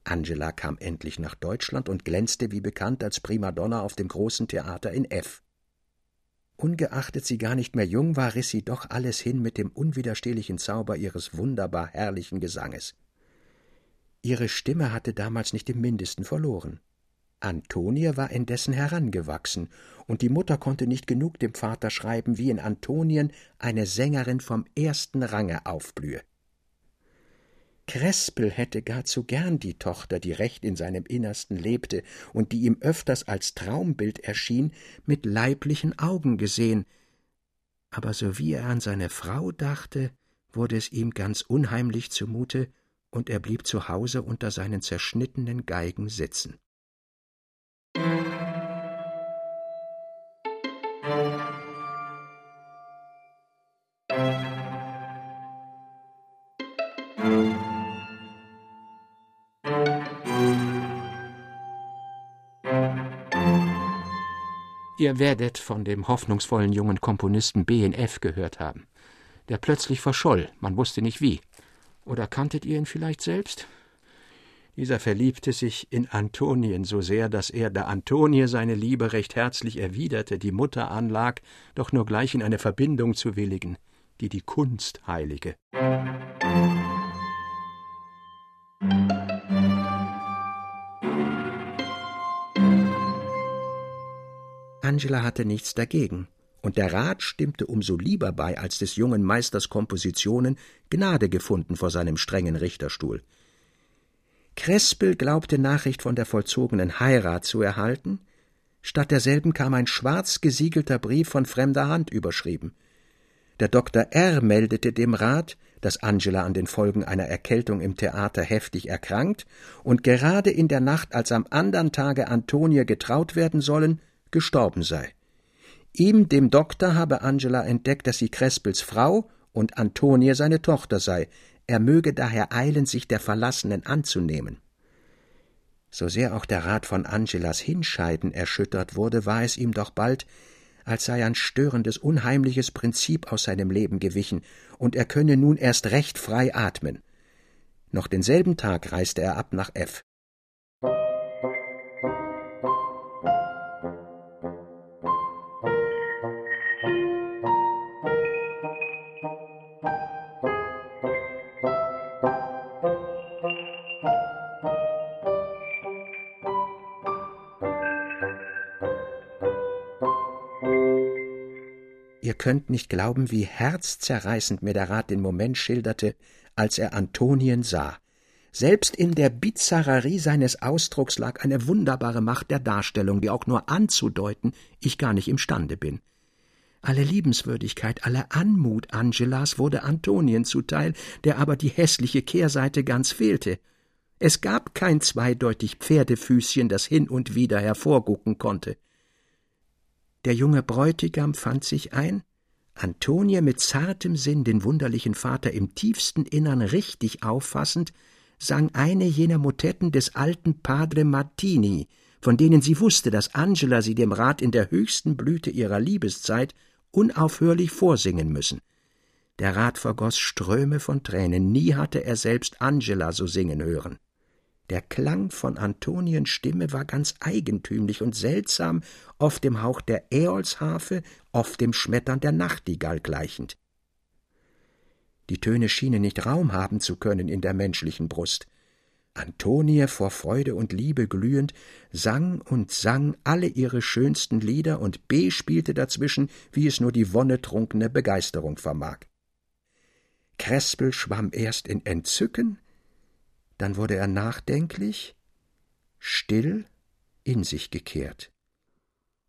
Angela kam endlich nach Deutschland und glänzte wie bekannt als Primadonna auf dem großen Theater in F. Ungeachtet sie gar nicht mehr jung war, riß sie doch alles hin mit dem unwiderstehlichen Zauber ihres wunderbar herrlichen Gesanges. Ihre Stimme hatte damals nicht im mindesten verloren. Antonie war indessen herangewachsen, und die Mutter konnte nicht genug dem Vater schreiben, wie in Antonien eine Sängerin vom ersten Range aufblühe. Krespel hätte gar zu gern die Tochter, die recht in seinem Innersten lebte und die ihm öfters als Traumbild erschien, mit leiblichen Augen gesehen. Aber sowie er an seine Frau dachte, wurde es ihm ganz unheimlich zumute, und er blieb zu Hause unter seinen zerschnittenen Geigen sitzen. Ihr werdet von dem hoffnungsvollen jungen Komponisten B.N.F. gehört haben. Der plötzlich verscholl, man wusste nicht wie. Oder kanntet ihr ihn vielleicht selbst? Dieser verliebte sich in Antonien so sehr, dass er, da Antonie seine Liebe recht herzlich erwiderte, die Mutter anlag, doch nur gleich in eine Verbindung zu willigen, die die Kunst heilige. Angela hatte nichts dagegen, und der Rat stimmte umso lieber bei, als des jungen Meisters Kompositionen Gnade gefunden vor seinem strengen Richterstuhl. Krespel glaubte Nachricht von der vollzogenen Heirat zu erhalten, statt derselben kam ein schwarz gesiegelter Brief von fremder Hand überschrieben. Der Dr. R. meldete dem Rat, dass Angela an den Folgen einer Erkältung im Theater heftig erkrankt und gerade in der Nacht, als am andern Tage Antonie getraut werden sollen, gestorben sei. Ihm, dem Doktor, habe Angela entdeckt, dass sie Crespels Frau und Antonie seine Tochter sei. Er möge daher eilen, sich der Verlassenen anzunehmen. So sehr auch der Rat von Angelas Hinscheiden erschüttert wurde, war es ihm doch bald, als sei ein störendes, unheimliches Prinzip aus seinem Leben gewichen, und er könne nun erst recht frei atmen. Noch denselben Tag reiste er ab nach F. Ihr könnt nicht glauben, wie herzzerreißend mir der Rat den Moment schilderte, als er Antonien sah. Selbst in der Bizarrerie seines Ausdrucks lag eine wunderbare Macht der Darstellung, die auch nur anzudeuten ich gar nicht imstande bin. Alle Liebenswürdigkeit, alle Anmut Angelas wurde Antonien zuteil, der aber die hässliche Kehrseite ganz fehlte. Es gab kein zweideutig Pferdefüßchen, das hin und wieder hervorgucken konnte. Der junge Bräutigam fand sich ein, Antonie mit zartem Sinn den wunderlichen Vater im tiefsten Innern richtig auffassend, sang eine jener Motetten des alten Padre Martini, von denen sie wusste, dass Angela sie dem Rat in der höchsten Blüte ihrer Liebeszeit unaufhörlich vorsingen müssen. Der Rat vergoß Ströme von Tränen, nie hatte er selbst Angela so singen hören. Der Klang von Antoniens Stimme war ganz eigentümlich und seltsam, oft dem Hauch der Äolsharfe, oft dem Schmettern der Nachtigall gleichend. Die Töne schienen nicht Raum haben zu können in der menschlichen Brust. Antonie, vor Freude und Liebe glühend, sang und sang alle ihre schönsten Lieder und B spielte dazwischen, wie es nur die wonnetrunkene Begeisterung vermag. Krespel schwamm erst in Entzücken, dann wurde er nachdenklich, still, in sich gekehrt.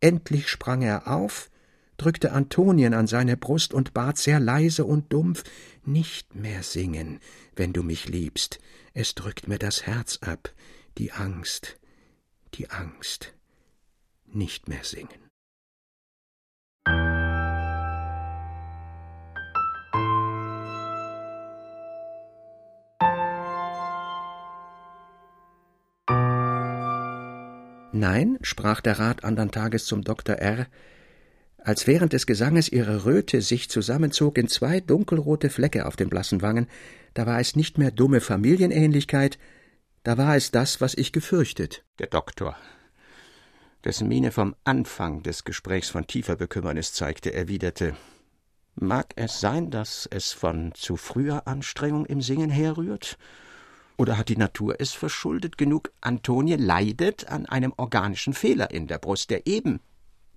Endlich sprang er auf, drückte Antonien an seine Brust und bat sehr leise und dumpf Nicht mehr singen, wenn du mich liebst, es drückt mir das Herz ab, die Angst, die Angst, nicht mehr singen. Nein, sprach der Rat andern Tages zum Dr. R., als während des Gesanges ihre Röte sich zusammenzog in zwei dunkelrote Flecke auf den blassen Wangen, da war es nicht mehr dumme Familienähnlichkeit, da war es das, was ich gefürchtet. Der Doktor, dessen Miene vom Anfang des Gesprächs von tiefer Bekümmernis zeigte, erwiderte Mag es sein, dass es von zu früher Anstrengung im Singen herrührt? Oder hat die Natur es verschuldet genug? Antonie leidet an einem organischen Fehler in der Brust, der eben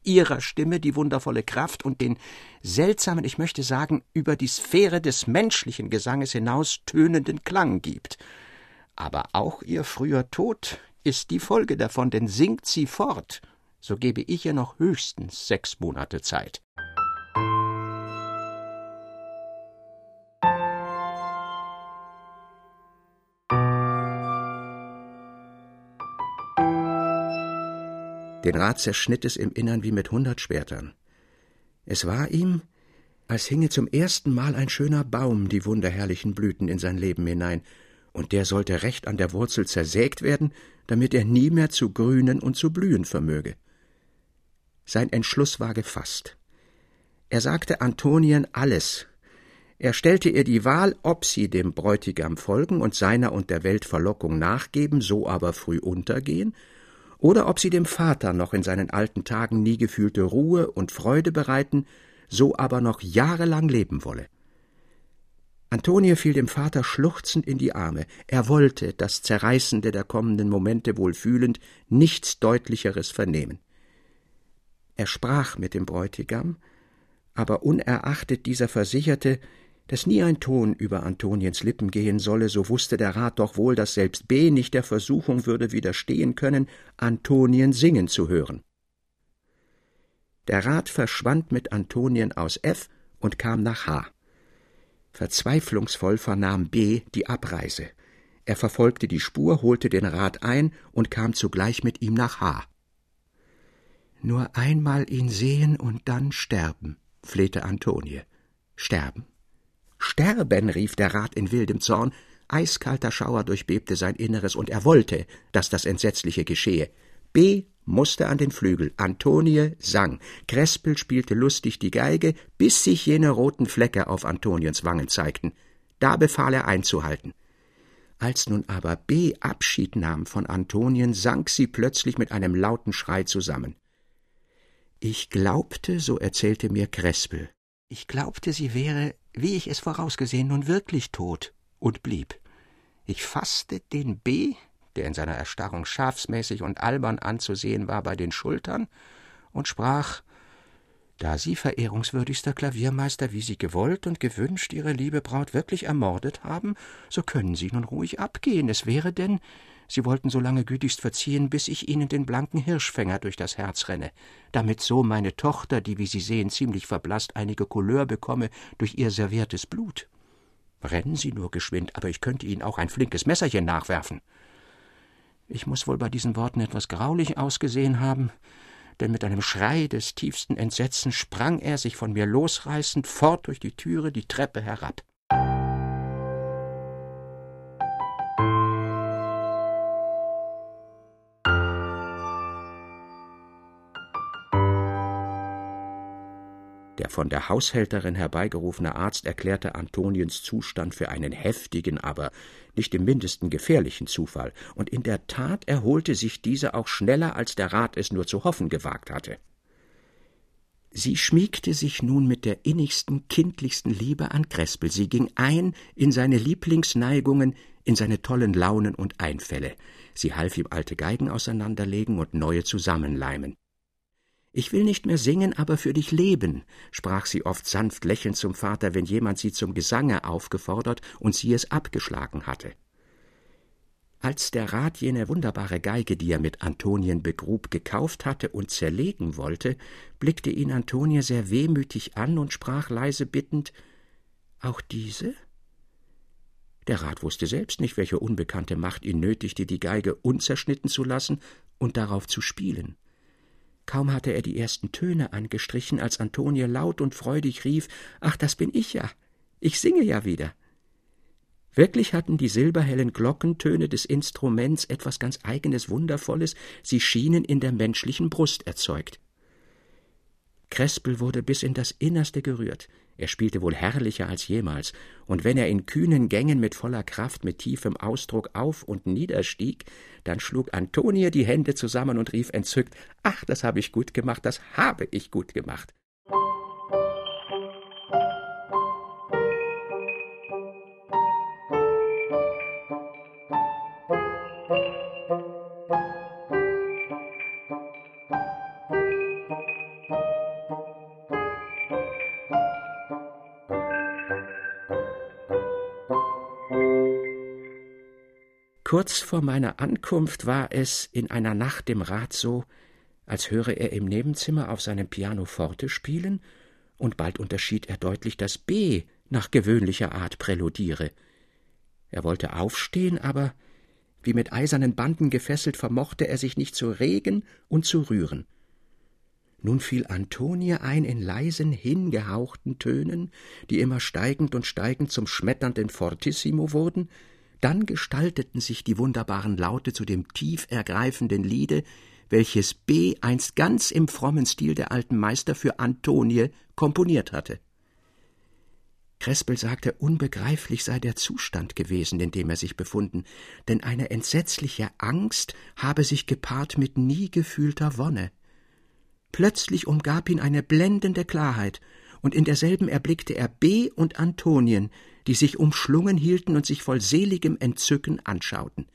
ihrer Stimme die wundervolle Kraft und den seltsamen, ich möchte sagen, über die Sphäre des menschlichen Gesanges hinaus tönenden Klang gibt. Aber auch ihr früher Tod ist die Folge davon, denn singt sie fort, so gebe ich ihr noch höchstens sechs Monate Zeit. Den Rat zerschnitt es im Innern wie mit hundert Schwertern. Es war ihm, als hinge zum ersten Mal ein schöner Baum die wunderherrlichen Blüten in sein Leben hinein, und der sollte recht an der Wurzel zersägt werden, damit er nie mehr zu grünen und zu blühen vermöge. Sein Entschluss war gefasst. Er sagte Antonien alles. Er stellte ihr die Wahl, ob sie dem Bräutigam folgen und seiner und der Welt Verlockung nachgeben, so aber früh untergehen, oder ob sie dem Vater noch in seinen alten Tagen nie gefühlte Ruhe und Freude bereiten, so aber noch jahrelang leben wolle. Antonie fiel dem Vater schluchzend in die Arme. Er wollte, das Zerreißende der kommenden Momente wohl fühlend, nichts Deutlicheres vernehmen. Er sprach mit dem Bräutigam, aber unerachtet dieser versicherte, dass nie ein Ton über Antoniens Lippen gehen solle, so wusste der Rat doch wohl, dass selbst B nicht der Versuchung würde widerstehen können, Antonien singen zu hören. Der Rat verschwand mit Antonien aus F und kam nach H. Verzweiflungsvoll vernahm B die Abreise. Er verfolgte die Spur, holte den Rat ein und kam zugleich mit ihm nach H. Nur einmal ihn sehen und dann sterben, flehte Antonie. Sterben? Sterben, rief der Rat in wildem Zorn. Eiskalter Schauer durchbebte sein Inneres, und er wollte, dass das Entsetzliche geschehe. B musste an den Flügel, Antonie sang, Krespel spielte lustig die Geige, bis sich jene roten Flecke auf Antoniens Wangen zeigten. Da befahl er einzuhalten. Als nun aber B Abschied nahm von Antonien, sank sie plötzlich mit einem lauten Schrei zusammen. Ich glaubte, so erzählte mir Krespel, ich glaubte, sie wäre, wie ich es vorausgesehen, nun wirklich tot und blieb. Ich fasste den B, der in seiner Erstarrung schafsmäßig und albern anzusehen war, bei den Schultern und sprach da Sie, verehrungswürdigster Klaviermeister, wie Sie gewollt und gewünscht Ihre liebe Braut wirklich ermordet haben, so können Sie nun ruhig abgehen. Es wäre denn, Sie wollten so lange gütigst verziehen, bis ich Ihnen den blanken Hirschfänger durch das Herz renne, damit so meine Tochter, die, wie Sie sehen, ziemlich verblasst, einige Couleur bekomme durch ihr serviertes Blut. Rennen Sie nur geschwind, aber ich könnte Ihnen auch ein flinkes Messerchen nachwerfen. Ich muss wohl bei diesen Worten etwas graulich ausgesehen haben, denn mit einem Schrei des tiefsten Entsetzens sprang er, sich von mir losreißend, fort durch die Türe die Treppe herab. Der von der Haushälterin herbeigerufene Arzt erklärte Antoniens Zustand für einen heftigen, aber nicht im mindesten gefährlichen Zufall, und in der Tat erholte sich diese auch schneller, als der Rat es nur zu hoffen gewagt hatte. Sie schmiegte sich nun mit der innigsten, kindlichsten Liebe an Krespel. Sie ging ein in seine Lieblingsneigungen, in seine tollen Launen und Einfälle. Sie half ihm alte Geigen auseinanderlegen und neue zusammenleimen. Ich will nicht mehr singen, aber für dich leben, sprach sie oft sanft lächelnd zum Vater, wenn jemand sie zum Gesange aufgefordert und sie es abgeschlagen hatte. Als der Rat jene wunderbare Geige, die er mit Antonien begrub, gekauft hatte und zerlegen wollte, blickte ihn Antonie sehr wehmütig an und sprach leise bittend Auch diese? Der Rat wusste selbst nicht, welche unbekannte Macht ihn nötigte, die Geige unzerschnitten zu lassen und darauf zu spielen. Kaum hatte er die ersten Töne angestrichen, als Antonie laut und freudig rief Ach, das bin ich ja. Ich singe ja wieder. Wirklich hatten die silberhellen Glockentöne des Instruments etwas ganz eigenes, Wundervolles, sie schienen in der menschlichen Brust erzeugt. Krespel wurde bis in das Innerste gerührt. Er spielte wohl herrlicher als jemals, und wenn er in kühnen Gängen mit voller Kraft, mit tiefem Ausdruck auf und niederstieg, dann schlug Antonie die Hände zusammen und rief entzückt Ach, das habe ich gut gemacht, das habe ich gut gemacht. Kurz vor meiner Ankunft war es in einer Nacht im Rat so, als höre er im Nebenzimmer auf seinem Pianoforte spielen, und bald unterschied er deutlich, dass B nach gewöhnlicher Art präludiere. Er wollte aufstehen, aber wie mit eisernen Banden gefesselt, vermochte er sich nicht zu regen und zu rühren. Nun fiel Antonie ein in leisen, hingehauchten Tönen, die immer steigend und steigend zum schmetternden Fortissimo wurden, dann gestalteten sich die wunderbaren Laute zu dem tief ergreifenden Liede, welches B. einst ganz im frommen Stil der alten Meister für Antonie komponiert hatte. Krespel sagte, unbegreiflich sei der Zustand gewesen, in dem er sich befunden, denn eine entsetzliche Angst habe sich gepaart mit nie gefühlter Wonne. Plötzlich umgab ihn eine blendende Klarheit, und in derselben erblickte er B. und Antonien, die sich umschlungen hielten und sich voll seligem Entzücken anschauten.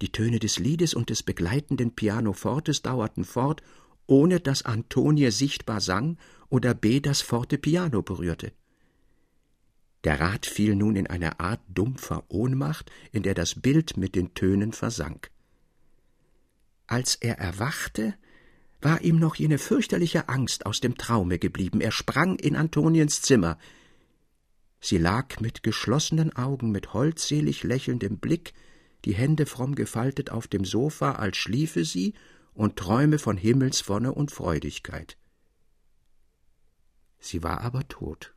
Die Töne des Liedes und des begleitenden Pianofortes dauerten fort, ohne dass Antonie sichtbar sang oder B. das Forte Piano berührte. Der Rat fiel nun in eine Art dumpfer Ohnmacht, in der das Bild mit den Tönen versank. Als er erwachte, war ihm noch jene fürchterliche Angst aus dem Traume geblieben. Er sprang in Antoniens Zimmer. Sie lag mit geschlossenen Augen, mit holdselig lächelndem Blick, die Hände fromm gefaltet auf dem Sofa, als schliefe sie und Träume von Himmelswonne und Freudigkeit. Sie war aber tot.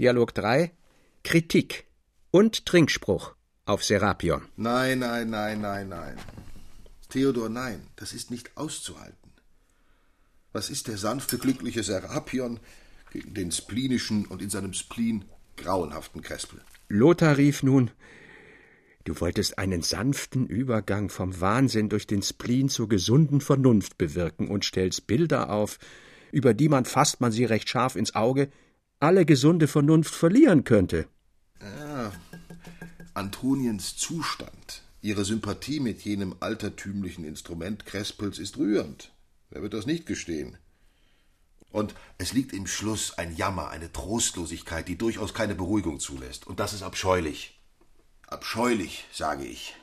Dialog 3 Kritik und Trinkspruch auf Serapion. Nein, nein, nein, nein, nein. Theodor, nein, das ist nicht auszuhalten. Was ist der sanfte, glückliche Serapion gegen den splinischen und in seinem Spleen grauenhaften Krespel? Lothar rief nun, du wolltest einen sanften Übergang vom Wahnsinn durch den Spleen zur gesunden Vernunft bewirken und stellst Bilder auf, über die man fasst man sie recht scharf ins Auge, alle gesunde Vernunft verlieren könnte. Ja, Antoniens Zustand, ihre Sympathie mit jenem altertümlichen Instrument Krespels ist rührend. Wer wird das nicht gestehen? Und es liegt im Schluss ein Jammer, eine Trostlosigkeit, die durchaus keine Beruhigung zulässt. Und das ist abscheulich. Abscheulich, sage ich.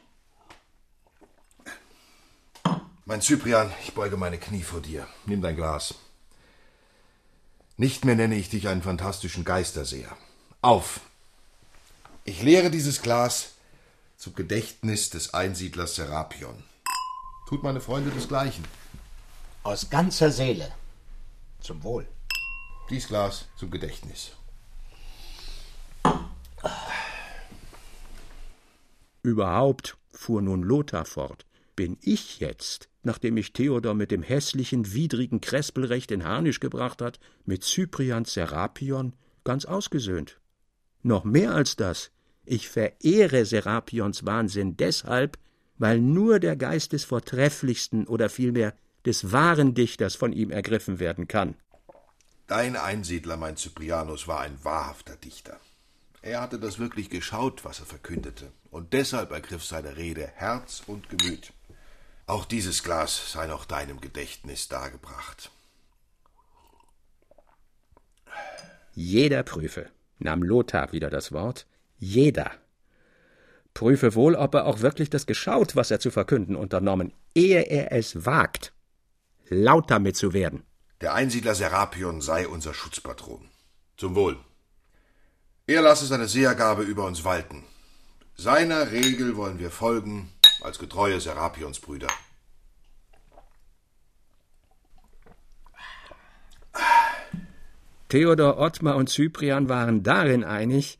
Mein Cyprian, ich beuge meine Knie vor dir. Nimm dein Glas. Nicht mehr nenne ich dich einen fantastischen Geisterseher. Auf! Ich leere dieses Glas zum Gedächtnis des Einsiedlers Serapion. Tut meine Freunde desgleichen. Aus ganzer Seele. Zum Wohl. Dies Glas zum Gedächtnis. Überhaupt, fuhr nun Lothar fort, bin ich jetzt nachdem mich Theodor mit dem hässlichen, widrigen Krespelrecht in Harnisch gebracht hat, mit Cyprian Serapion ganz ausgesöhnt. Noch mehr als das, ich verehre Serapions Wahnsinn deshalb, weil nur der Geist des Vortrefflichsten oder vielmehr des wahren Dichters von ihm ergriffen werden kann. Dein Einsiedler, mein Cyprianus, war ein wahrhafter Dichter. Er hatte das wirklich geschaut, was er verkündete, und deshalb ergriff seine Rede Herz und Gemüt. Auch dieses Glas sei noch deinem Gedächtnis dargebracht. Jeder prüfe, nahm Lothar wieder das Wort, jeder. Prüfe wohl, ob er auch wirklich das geschaut, was er zu verkünden unternommen, ehe er es wagt, laut damit zu werden. Der Einsiedler Serapion sei unser Schutzpatron. Zum Wohl. Er lasse seine Sehergabe über uns walten. Seiner Regel wollen wir folgen, als getreue Serapionsbrüder. Theodor, Ottmar und Cyprian waren darin einig,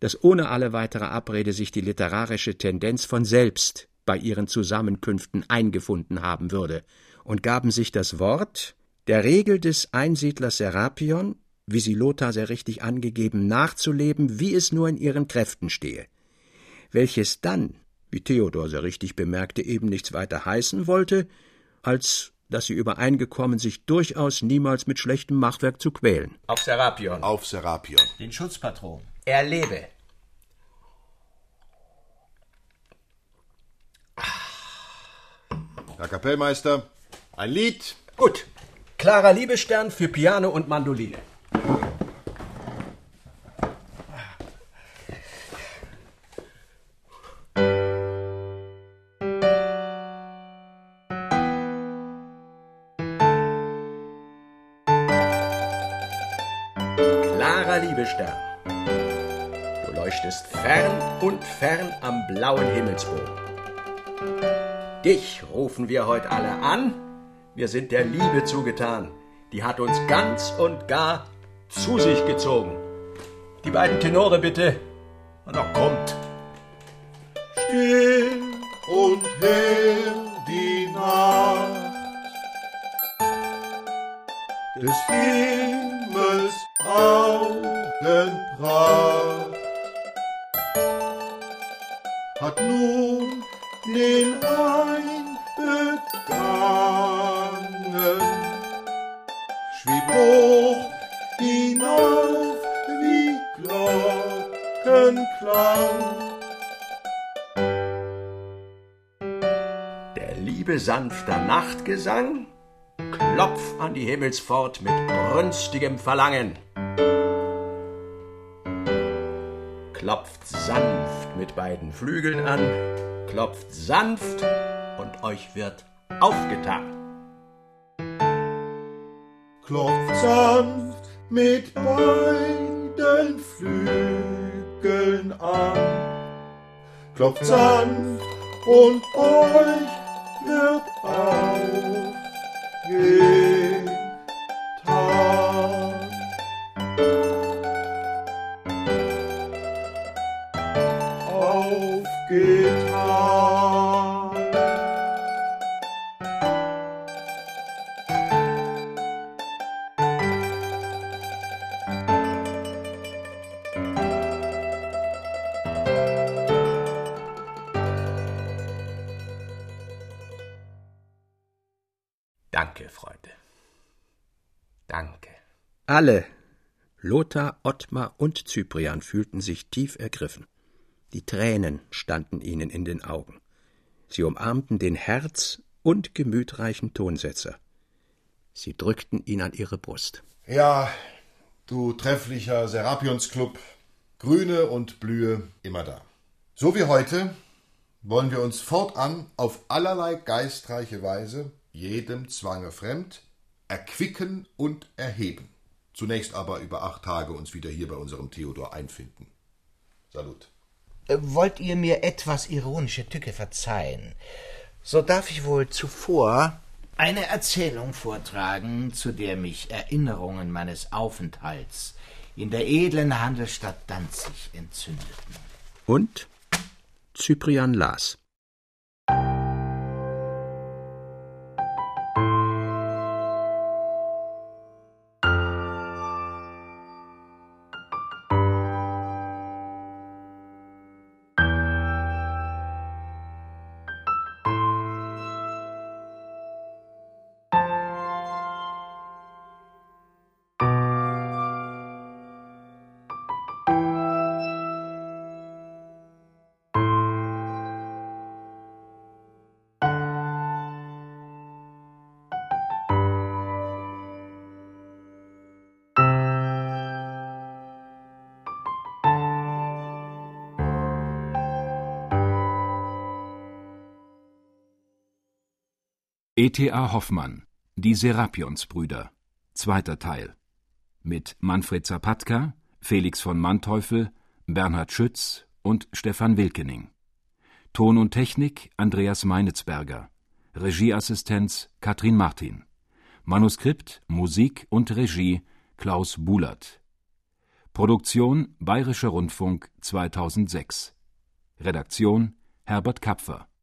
dass ohne alle weitere Abrede sich die literarische Tendenz von selbst bei ihren Zusammenkünften eingefunden haben würde und gaben sich das Wort, der Regel des Einsiedlers Serapion, wie sie Lothar sehr richtig angegeben, nachzuleben, wie es nur in ihren Kräften stehe, welches dann wie Theodor sehr richtig bemerkte, eben nichts weiter heißen wollte, als dass sie übereingekommen, sich durchaus niemals mit schlechtem Machwerk zu quälen. Auf Serapion. Auf Serapion. Den Schutzpatron. Er lebe. Herr Kapellmeister, ein Lied. Gut. Klarer Liebestern für Piano und Mandoline. Himmelsbogen. Dich rufen wir heute alle an. Wir sind der Liebe zugetan. Die hat uns ganz und gar zu sich gezogen. Die beiden Tenore bitte. Und noch kommt. Still und hell die Nacht des Himmels sanfter Nachtgesang Klopf an die Himmelspfort mit brünstigem Verlangen. Klopft sanft mit beiden Flügeln an, klopft sanft und euch wird aufgetan. Klopft sanft mit beiden Flügeln an, klopft sanft und euch Alle, Lothar, Ottmar und Cyprian, fühlten sich tief ergriffen. Die Tränen standen ihnen in den Augen. Sie umarmten den herz- und gemütreichen Tonsetzer. Sie drückten ihn an ihre Brust. Ja, du trefflicher Serapionsclub, Grüne und Blühe immer da. So wie heute wollen wir uns fortan auf allerlei geistreiche Weise, jedem Zwange fremd, erquicken und erheben. Zunächst aber über acht Tage uns wieder hier bei unserem Theodor einfinden. Salut. Äh, Wollt ihr mir etwas ironische Tücke verzeihen, so darf ich wohl zuvor eine Erzählung vortragen, zu der mich Erinnerungen meines Aufenthalts in der edlen Handelsstadt Danzig entzündeten. Und Cyprian las. E.T.A. Hoffmann Die Serapionsbrüder Zweiter Teil mit Manfred Zapatka, Felix von Manteuffel, Bernhard Schütz und Stefan Wilkening. Ton und Technik Andreas Meinitzberger. Regieassistenz Katrin Martin. Manuskript, Musik und Regie Klaus Bulert. Produktion Bayerischer Rundfunk 2006. Redaktion Herbert Kapfer